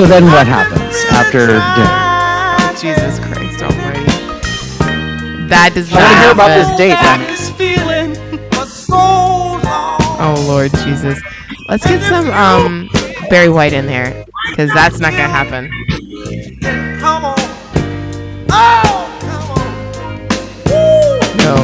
then what happens after dinner? Oh, Jesus Christ Almighty! That does I not want to hear about this date. Then. Oh Lord Jesus! Let's get some um Barry White in there because that's not gonna happen. Come on. Oh, come on. No.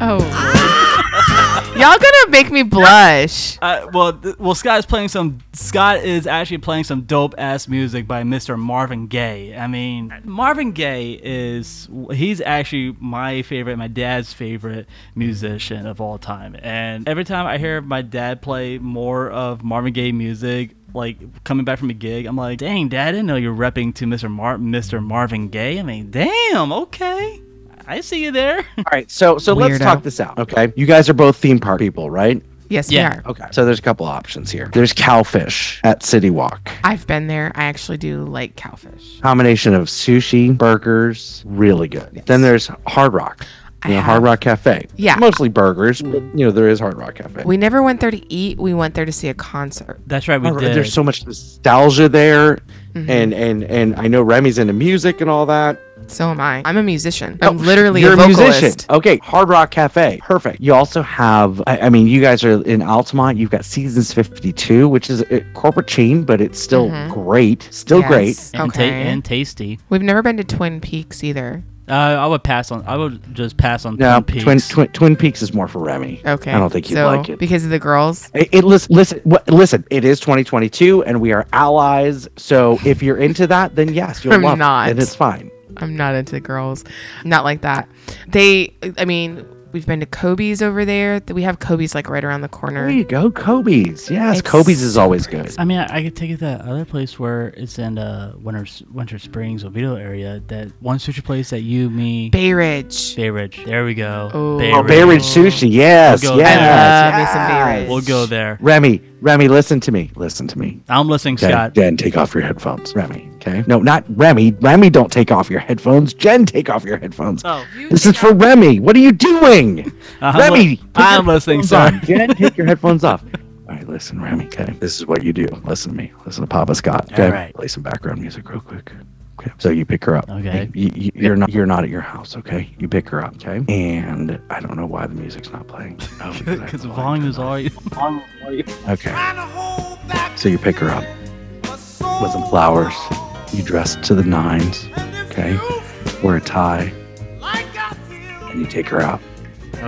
Oh Y'all gonna make me blush. Uh, well, th- well, Scott is playing some. Scott is actually playing some dope ass music by Mr. Marvin Gaye. I mean, Marvin Gaye is he's actually my favorite, my dad's favorite musician of all time. And every time I hear my dad play more of Marvin Gaye music, like coming back from a gig, I'm like, dang, dad, I didn't know you're repping to Mr. Mar- Mr. Marvin Gaye. I mean, damn, okay, I see you there. All right, so so let's talk this out. Okay, you guys are both theme park people, right? Yes, Yeah. we are. Okay, so there's a couple options here. There's Cowfish at City Walk. I've been there. I actually do like cowfish. Combination of sushi, burgers, really good. Then there's Hard Rock. You know, Hard Rock Cafe. Yeah. Mostly burgers, but you know, there is Hard Rock Cafe. We never went there to eat. We went there to see a concert. That's right, we All right, did. There's so much nostalgia there, Mhm. and and and I know Remy's into music and all that. So am I. I'm a musician. I'm literally You're a vocalist. musician. Okay, Hard Rock Cafe, perfect. You also have, I, I mean, you guys are in Altamont. You've got Seasons 52, which is a corporate chain, but it's still Mhm. great, still Yes. great. and, ta- Okay. and tasty. We've never been to Twin Peaks either. Uh, I would pass on. I would just pass on No, Twin Peaks. Twin, Twin Twin Peaks is more for Remy. Okay. I don't think you'd so, like it. because of the girls. It, it listen, listen, what, listen. It is 2022, and we are allies. So if you're into that, then yes, you'll I'm love not. it, and it's fine. I'm not into girls. Not like that. They. I mean, we've been to Kobe's over there. We have Kobe's like right around the corner. There you go, Kobe's. Yes, It's- Kobe's is always good. I mean, I, I could take it to that other place where it's in uh, Winter Winter Springs, Oviedo area. That one sushi place that you, me, Bay Ridge. Bay Ridge. There we go. Oh. Oh, Bay Ridge Sushi. Yes, We'll go yes. there. I love me some Bay yes. Ridge. We'll go there. Remy, Remy, listen to me. Listen to me. I'm listening, Jen, Scott. Dan, take off your headphones. Remy, okay? No, not Remy. Remy, don't take off your headphones. Jen, take off your headphones. Oh. This is for Remy. What are you doing? I'm Remy, put your I'm listening, headphones sir. on. Jen, take your headphones off. All right, listen, Remy, okay? This is what you do. Listen to me. Listen to Papa Scott. Okay? All right. Play some background music real quick. Okay. So you pick her up. Okay. You, you, you're not you're not at your house, okay? You pick her up, okay? And I don't know why the music's not playing. Oh, because I have Because the the volume volume is already. Okay. So you pick her up with some flowers. You dress to the nines. Okay. Wear a tie. And you take her out.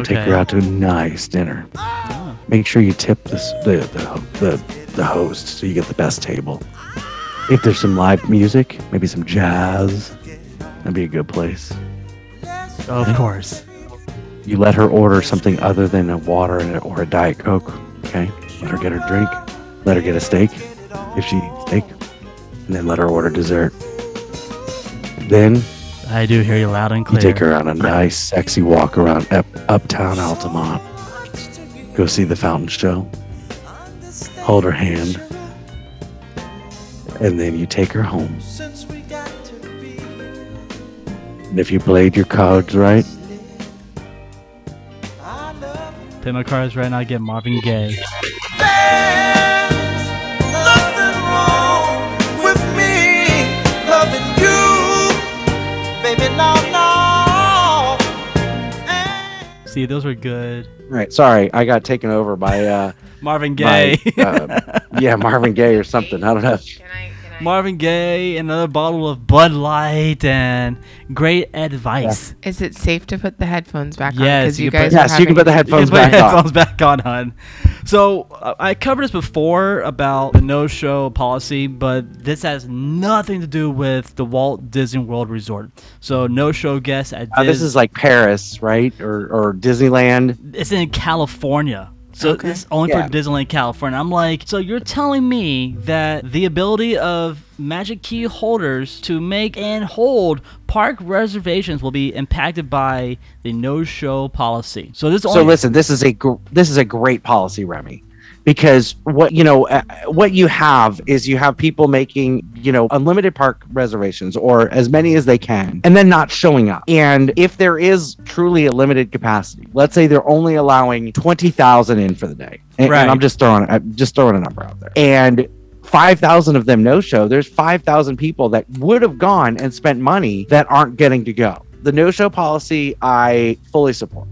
Take her out to a nice dinner. Ah. Make sure you tip this, the, the, the, the host so you get the best table. If there's some live music, maybe some jazz, that'd be a good place. Of course. You let her order something other than a water or a Diet Coke. Okay. Let her get her drink. Let her get a steak if she eats steak. And then let her order dessert. Then I do hear you loud and clear. you take her on a nice, sexy walk around up, uptown Altamont. Go see the fountain show. Hold her hand. And then you take her home. And if you played your cards right, Play my cards right now. Get Marvin Gaye. Baby. Now, now. See, those were good. Right. Sorry, I got taken over by uh Marvin by, Gaye. uh, yeah, Marvin Gaye or something. I don't know. Marvin Gaye, another bottle of Bud Light, and great advice. Is it safe to put the headphones back on? Yes, 'Cause you can guys put- are Yes, you can having- put the You headphones can put back on. headphones back on, hon. So uh, I covered this before about the no-show policy, but this has nothing to do with the Walt Disney World Resort. So no-show guests at Uh, this is like Paris, right? Or or Disneyland. it's in California. So Okay. it's only Yeah. for Disneyland California. I'm like, so you're telling me that the ability of Magic Key holders to make and hold park reservations will be impacted by the no-show policy. So this So only listen, this is a gr- this is a great policy, Remy, because what you know uh, what you have is you have people making you know unlimited park reservations or as many as they can, and then not showing up. And if there is truly a limited capacity, let's say they're only allowing twenty thousand in for the day, and, and I'm just throwing I'm just throwing a number out there, and 5,000 of them no show, there's 5,000 people that would have gone and spent money that aren't getting to go. The no show policy, I fully support.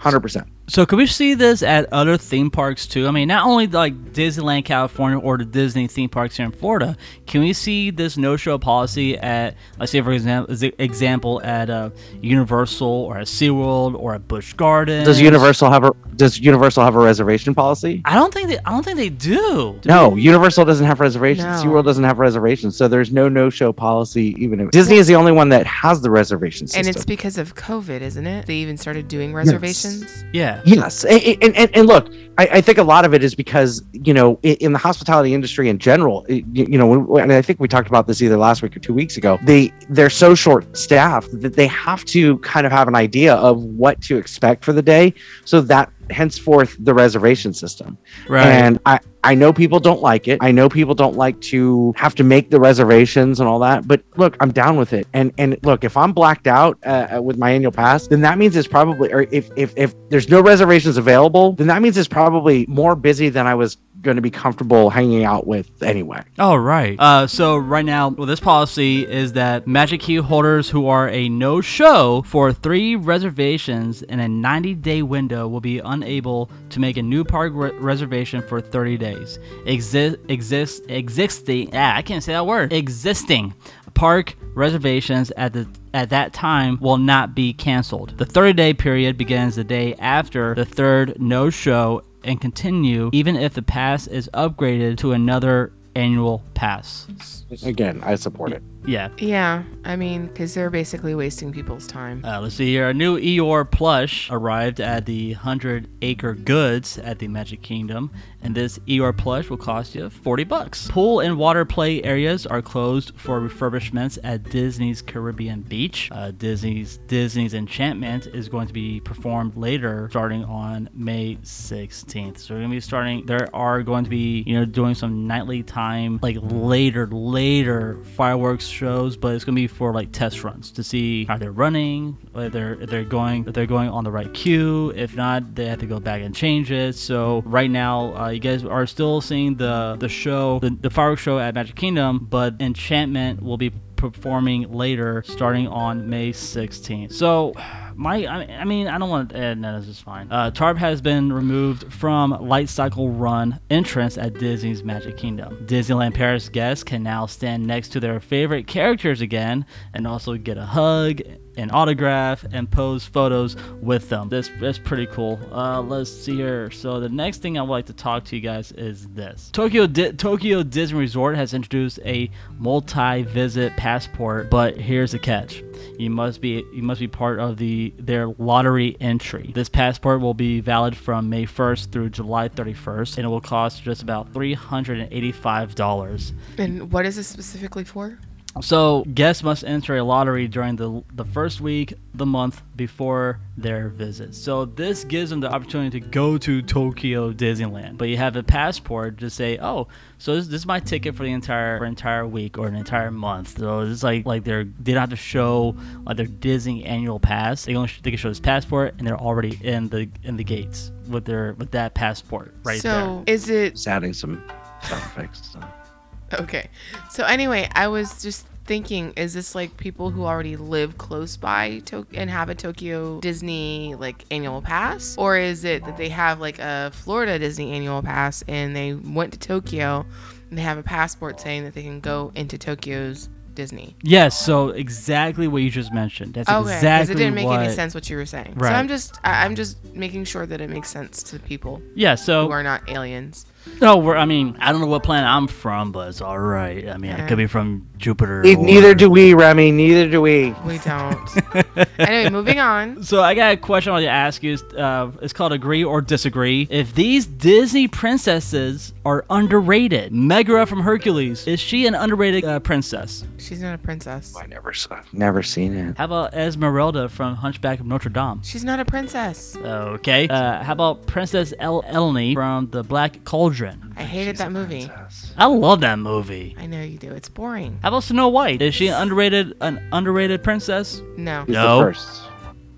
100%. So could we see this at other theme parks too? I mean, not only like Disneyland California or the Disney theme parks here in Florida. Can we see this no-show policy at, let's say for example, example at uh, Universal or at SeaWorld or at Busch Gardens? Does Universal have a Does Universal have a reservation policy? I don't think they. I don't think they do. No, Universal doesn't have reservations. No. SeaWorld doesn't have reservations. So there's no no-show policy even if Disney is the only one that has the reservation system. And it's because of COVID, isn't it? They even started doing reservations. Yeah. Yes, and, and, and, look, I, I think a lot of it is because you know in, the hospitality industry in general, you, you know, and I think we talked about this either last week or two weeks ago. They they're so short staffed that they have to kind of have an idea of what to expect for the day, so that henceforth the reservation system. Right. And I I know people don't like it. I know people don't like to have to make the reservations and all that. But look, I'm down with it. And and look, if I'm blacked out uh, with my annual pass, then that means it's probably, or if if if there's no reservations available, then that means it's probably more busy than I was going to be comfortable hanging out with anyway. Oh, right. Uh, so right now, well, this policy is that Magic Key holders who are a no-show for three reservations in a 90-day window will be unable to make a new park re- reservation for 30 days. Exist, exist, existing. Ah, I can't say that word. Existing Park reservations at the at that time will not be canceled. The 30-day period begins the day after the third no-show and continue even if the pass is upgraded to another annual pass. Again, I support it. Yeah. Yeah, I mean, because they're basically wasting people's time. Uh, let's see here. A new Eeyore plush arrived at the 100 Acre Goods at the Magic Kingdom, and this Eeyore plush will cost you 40 bucks. Pool and water play areas are closed for refurbishments at Disney's Caribbean Beach. Uh, Disney's Disney's Enchantment is going to be performed later, starting on May 16th. So we're gonna be starting. There are going to be, you know, doing some nightly time, like later, later fireworks shows, but it's gonna be for like test runs to see how they're running, whether if they're going if they're going on the right queue. If not, they have to go back and change it. So right now, uh, you guys are still seeing the the show, the, the fireworks show at Magic Kingdom, but Enchantment will be performing later, starting on May 16th. So my I mean I don't want to eh, no this is fine. Uh, Tarp has been removed from Light Cycle Run entrance at Disney's Magic Kingdom. Disneyland Paris guests can now stand next to their favorite characters again and also get a hug an autograph and pose photos with them. This is pretty cool. Uh, let's see here. So the next thing I would like to talk to you guys is this. Tokyo Di- Tokyo Disney Resort has introduced a multi-visit passport, but here's the catch. You must be you must be part of the their lottery entry. This passport will be valid from May 1st through July 31st, and it will cost just about $385. And what is this specifically for? So guests must enter a lottery during the the first week, the month before their visit. So this gives them the opportunity to go to Tokyo Disneyland. But you have a passport to say, oh, so this, this is my ticket for the entire for entire week or an entire month. So it's like like they're they don't have to show like their Disney annual pass. They only sh- they can show this passport and they're already in the in the gates with their with that passport right there. so is it Just adding some sound effects. Okay. So anyway, I was just thinking, is this like people who already live close by to- and have a Tokyo Disney like annual pass, or is it that they have like a Florida Disney annual pass and they went to Tokyo and they have a passport saying that they can go into Tokyo's Disney? Yes, so exactly what you just mentioned. That's okay, exactly it didn't make what, any sense what you were saying. Right. So I'm just I'm just making sure that it makes sense to people. Yeah, so- who are not aliens. No, we're, I mean, I don't know what planet I'm from, but it's all right. I mean, I could be from Jupiter. Ne- or- Neither do we, Remy. Neither do we. We don't. anyway, moving on. So I got a question I want to ask you. Uh, it's called agree or disagree. If these Disney princesses are underrated, Megara from Hercules is she an underrated uh, princess? She's not a princess. I never saw. Never seen it. How about Esmeralda from Hunchback of Notre Dame? She's not a princess. Okay. Uh, how about Princess El- Eleni from The Black Cauldron? I hated that movie. I love that movie. I know you do. It's boring. How about Snow White? Is she an underrated an underrated princess? No. no.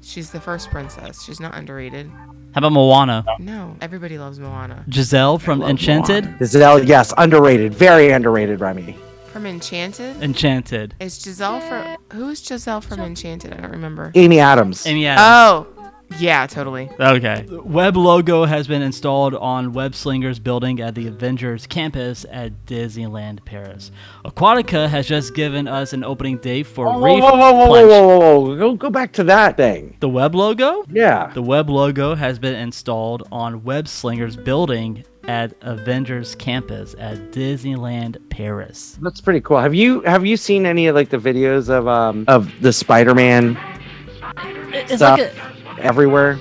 She's the first princess. She's not underrated. How about Moana? No, everybody loves Moana. Giselle from Enchanted? Giselle, yes, underrated. Very underrated, Remy. From Enchanted? Enchanted. Is Giselle from who is Giselle from Enchanted? I don't remember. Amy Adams. Amy Adams. Oh, yeah, totally. Okay. The Web logo has been installed on Web Slinger's building at the Avengers campus at Disneyland Paris. Aquatica has just given us an opening date for Whoa, Reef whoa, whoa, whoa, whoa, whoa, whoa, whoa. Go, go back to that thing. The Web logo? Yeah. The Web logo has been installed on Web Slinger's building at Avengers campus at Disneyland Paris. That's pretty cool. Have you have you seen any of like the videos of um of the Spider-Man It's stuff like a, everywhere?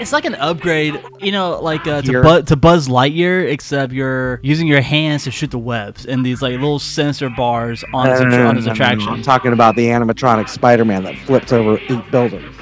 it's like an upgrade, you know, like uh, to, bu- to Buzz Lightyear, except you're using your hands to shoot the webs and these like little sensor bars on his, No, no, no, on his no. attraction. I'm talking about the animatronic Spider-Man that flips over eight buildings.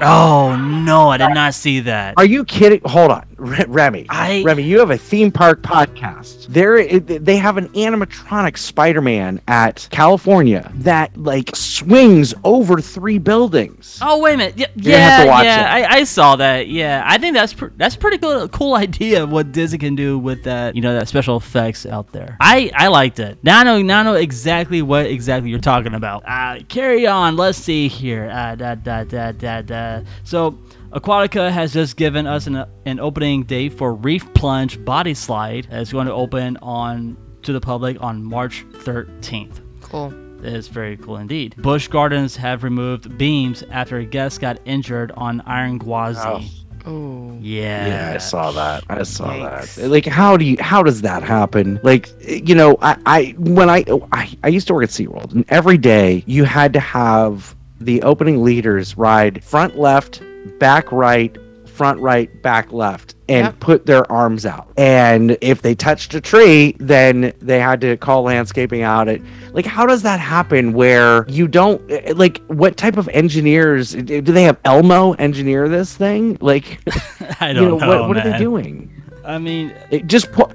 Oh no, I did not see that. Are you kidding? Hold on, Re- Remy. I- Remy, you have a theme park podcast. There, they have an animatronic Spider-Man at California that like swings over three buildings. Oh wait a minute, yeah, You're gonna have yeah, to watch yeah. I, I saw that. Yeah, I think that's pr- that's a pretty cool, cool idea of what Disney can do with that, you know, that special effects out there. I I liked it. Now I know now I know exactly what exactly you're talking about. Uh, carry on. Let's see here. Uh, da da da da da. So. Aquatica has just given us an, an opening date for Reef Plunge Body Slide. It's going to open on to the public on March 13th. Cool. It is very cool indeed. Busch Gardens have removed beams after a guest got injured on Iron Gwazi. Oh. Yeah. Yeah, I saw that. I saw that. Like, how do you? How does that happen? Like, you know, I, I when I, oh, I I used to work at SeaWorld, and every day you had to have the opening leaders ride front left, back right, front right, back left, and Yep. put their arms out. And if they touched a tree, then they had to call landscaping out. It like, how does that happen? Where you don't like, what type of engineers do they have? Elmo engineer this thing? Like, I don't know, what, what are they doing? I mean, It just put.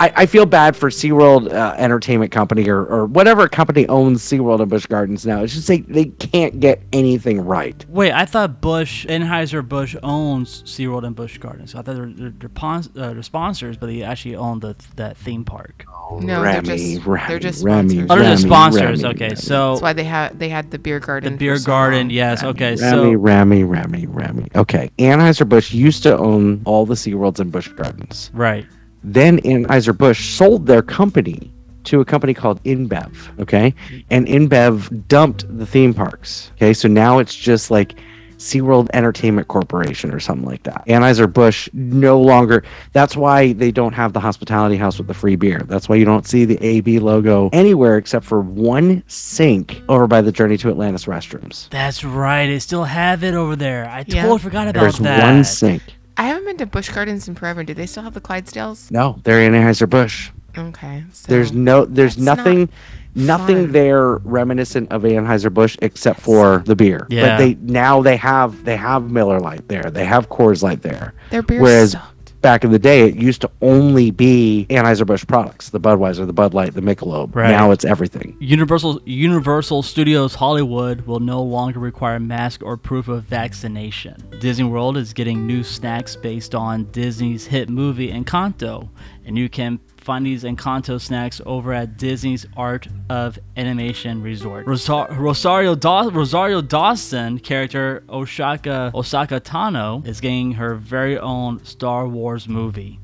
I, I feel bad for SeaWorld uh, Entertainment Company or, or whatever company owns SeaWorld and Busch Gardens now. It's just they, they can't get anything right. Wait, I thought Bush Anheuser Busch owns SeaWorld and Busch Gardens. I thought they're they're, they're, pons- uh, they're sponsors, but they actually own the that theme park. No, Remy, they're just Remy, they're just Remy, sponsors. Oh, they're just sponsors. Remy, okay, Remy. so That's why they had they had the beer garden. the beer so garden. long. Yes. Okay. Remy, So Remy, Remy, Remy. Okay. Anheuser-Busch used to own all the SeaWorlds and Busch Gardens. right. Then Anheuser-Busch sold their company to a company called InBev. Okay. And InBev dumped the theme parks. Okay. So now it's just like SeaWorld Entertainment Corporation or something like that. Anheuser-Busch no longer, that's why they don't have the hospitality house with the free beer. That's why you don't see the AB logo anywhere except for one sink over by the Journey to Atlantis restrooms. That's right. They still have it over there. I Yeah. totally forgot about There's that. one sink. I haven't been to Busch Gardens in forever. Do they still have the Clydesdales? No, they're Anheuser-Busch. Okay. So There's no, there's that's not nothing, nothing fun. there reminiscent of Anheuser Busch except for the beer. Yeah. Like they now they have they have Miller Lite there. They have Coors Light there. Their beer Whereas sucked. Back in the day, it used to only be Anheuser Busch products: the Budweiser, the Bud Light, the Michelob. Right. Now it's everything. Universal Universal Studios Hollywood will no longer require mask or proof of vaccination. Disney World is getting new snacks based on Disney's hit movie Encanto, and you can find these Encanto snacks over at Disney's Art of Animation Resort. Rosa- Rosario Rosario Dawson character Oshaka Ahsoka Tano is getting her very own Star Wars movie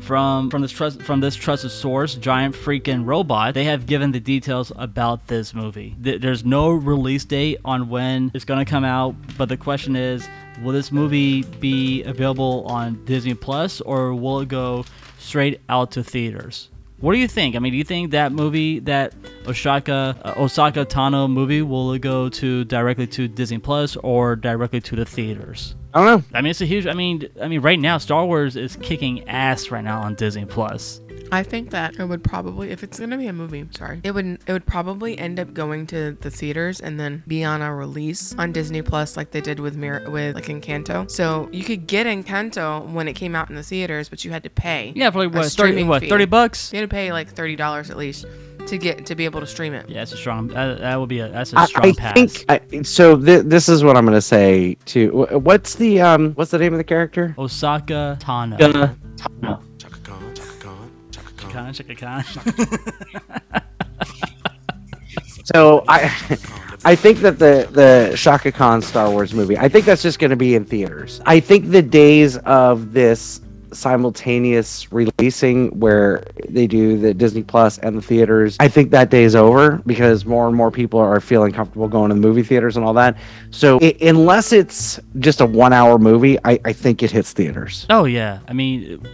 from from this trust from this trusted source, Giant Freaking Robot. They have given the details about this movie. Th- There's no release date on when it's gonna come out, but the question is, will this movie be available on Disney Plus or will it go straight out to theaters? What do you think? I mean, do you think that movie, that Ahsoka uh, Ahsoka Tano movie, will go to directly to Disney Plus or directly to the theaters? I don't know. I mean, it's a huge. I mean, I mean, right now, Star Wars is kicking ass right now on Disney Plus. I think that it would probably, if it's gonna be a movie, sorry, it would it would probably end up going to the theaters and then be on a release on Disney Plus, like they did with Mir- with like Encanto. So you could get Encanto when it came out in the theaters, but you had to pay. Yeah, for like a what, 30, streaming what, 30 bucks? You had to pay like thirty dollars at least to get to be able to stream it. Yeah, it's a strong. That, that would be a that's a strong I pass. think I, so. Th- this is what I'm going to say to. What's the um? What's the name of the character? Ahsoka Tano. Gonna- Khan, Chaka Khan. So I, I think that the the Shaka Khan Star Wars movie, I think that's just going to be in theaters. I think the days of this simultaneous releasing where they do the Disney Plus and the theaters, I think that day is over because more and more people are feeling comfortable going to the movie theaters and all that. So i unless it's just a one hour movie, I, I think it hits theaters. Oh yeah, I mean,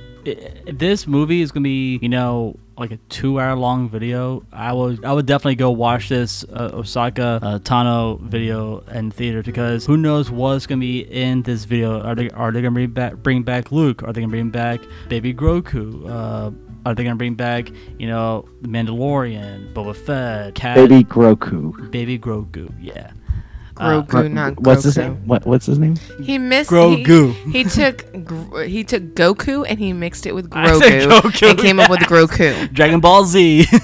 this movie is gonna be you know like a two-hour-long video. I would I would definitely go watch this uh, Ahsoka uh, Tano video in theater because who knows what's gonna be in this video? Are they are they gonna bring back bring back Luke? Are they gonna bring back Baby Grogu? Uh, are they gonna bring back you know the Mandalorian, Boba Fett, Cat, Baby Grogu. Baby Grogu? Yeah. Uh, Grogu, not What's his name? What What's his name? He missed Grogu. He, he took he took Goku and he mixed it with I said Grogu, Goku, and came up with Grogu. Dragon Ball Z.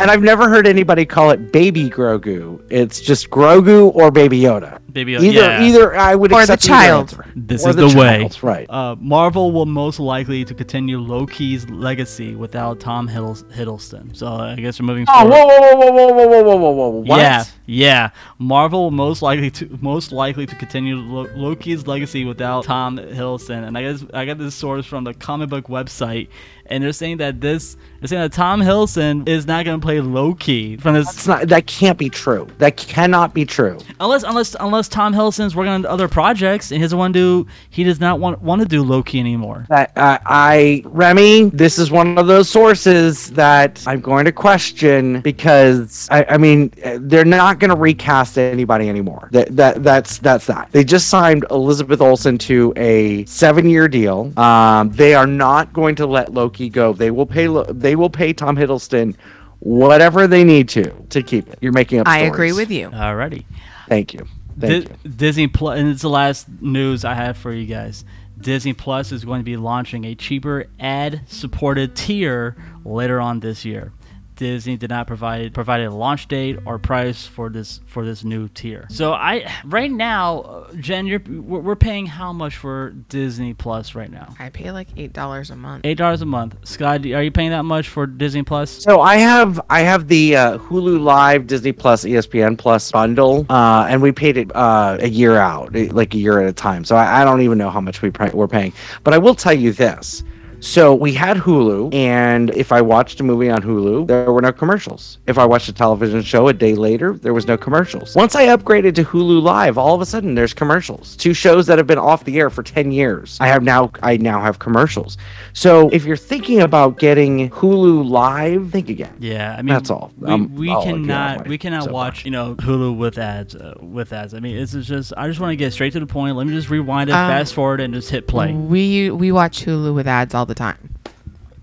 And I've never heard anybody call it Baby Grogu. It's just Grogu or Baby Yoda. Baby Yoda. Either, yeah. either I would or accept the child. Either. This or is the, the way. Child, right. Uh, Marvel will most likely to continue Loki's legacy without Tom Hiddleston. So I guess we're moving. Oh, forward. whoa, whoa, whoa, whoa, whoa, whoa, whoa, whoa! What? Yeah, yeah. Marvel most likely to most likely to continue Lo- Loki's legacy without Tom Hiddleston. And I guess I got this source from the comic book website and they're saying that this they're saying that Tom Hiddleston is not going to play Loki from this. That's not. That can't be true. That cannot be true. Unless unless unless Tom Hiddleston's working on other projects and he doesn't want to do he does not want want to do Loki anymore. That uh, I Remy, this is one of those sources that I'm going to question because I, I mean they're not going to recast anybody anymore. That that that's that's that. They just signed Elizabeth Olsen to a seven-year deal. Um, they are not going to let Loki go. They will pay. They will pay Tom Hiddleston whatever they need to to keep it. You're making up. I stories. agree with you. Alrighty. Thank you. Thank Di- Disney Plus, and it's the last news I have for you guys. Disney Plus is going to be launching a cheaper ad-supported tier later on this year. Disney did not provide provide a launch date or price for this for this new tier. So I right now, uh, Jen, you're we're we're paying how much for Disney Plus right now? I pay like eight dollars a month. Eight dollars a month. Scott, are you paying that much for Disney Plus? So I have I have the uh, Hulu Live, Disney Plus, ESPN Plus bundle, uh, and we paid it uh, a year out, like a year at a time. So I, I don't even know how much we pay, we're paying. But I will tell you this. So we had Hulu, and if I watched a movie on Hulu, there were no commercials. If I watched a television show a day later, there was no commercials. Once I upgraded to Hulu Live, all of a sudden there's commercials. Two shows that have been off the air for 10 years. I have now I now have commercials. So if you're thinking about getting Hulu Live, think again. Yeah, I mean that's all. We, Um, we I'll agree on cannot we cannot soapbox. watch you know Hulu with ads uh, with ads. I mean, this is just I just want to get straight to the point. Let me just rewind it, Um, fast forward, and just hit play. We we watch Hulu with ads all the time.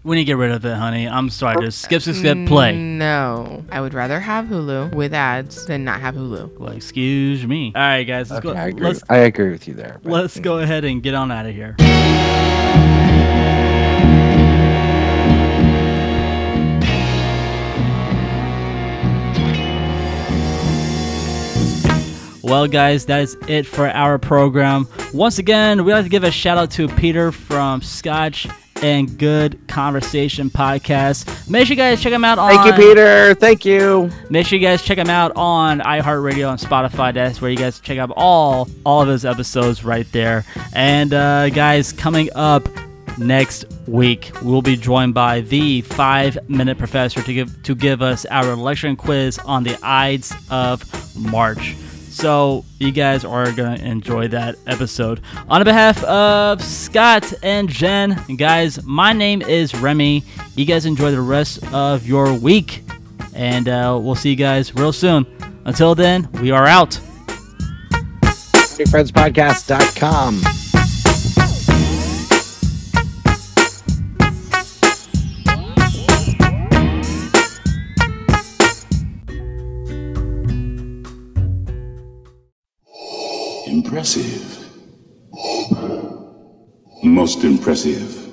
We need to get rid of it, honey. I'm sorry. Just skip, skip, skip, mm, play. No, I would rather have Hulu with ads than not have Hulu. Well, excuse me. All right, guys. Let's Okay, go. I agree. Let's I agree with you there. but- let's go ahead and get on out of here. Well, guys, that is it for our program. Once again, we'd like to give a shout out to Peter from Scotch and Good Conversation Podcast. Make sure you guys check him out on. Thank you, Peter. Thank you. Make sure you guys check him out on iHeartRadio and Spotify. That's where you guys check out all all of his episodes right there. And uh, guys, coming up next week, we'll be joined by the Five Minute Professor to give to give us our lecture and quiz on the Ides of March. So you guys are gonna enjoy that episode. On behalf of Scott and Jen, guys, my name is Remy. You guys enjoy the rest of your week, and uh, we'll see you guys real soon. Until then, we are out. FriendsPodcast.com. Impressive. Most impressive.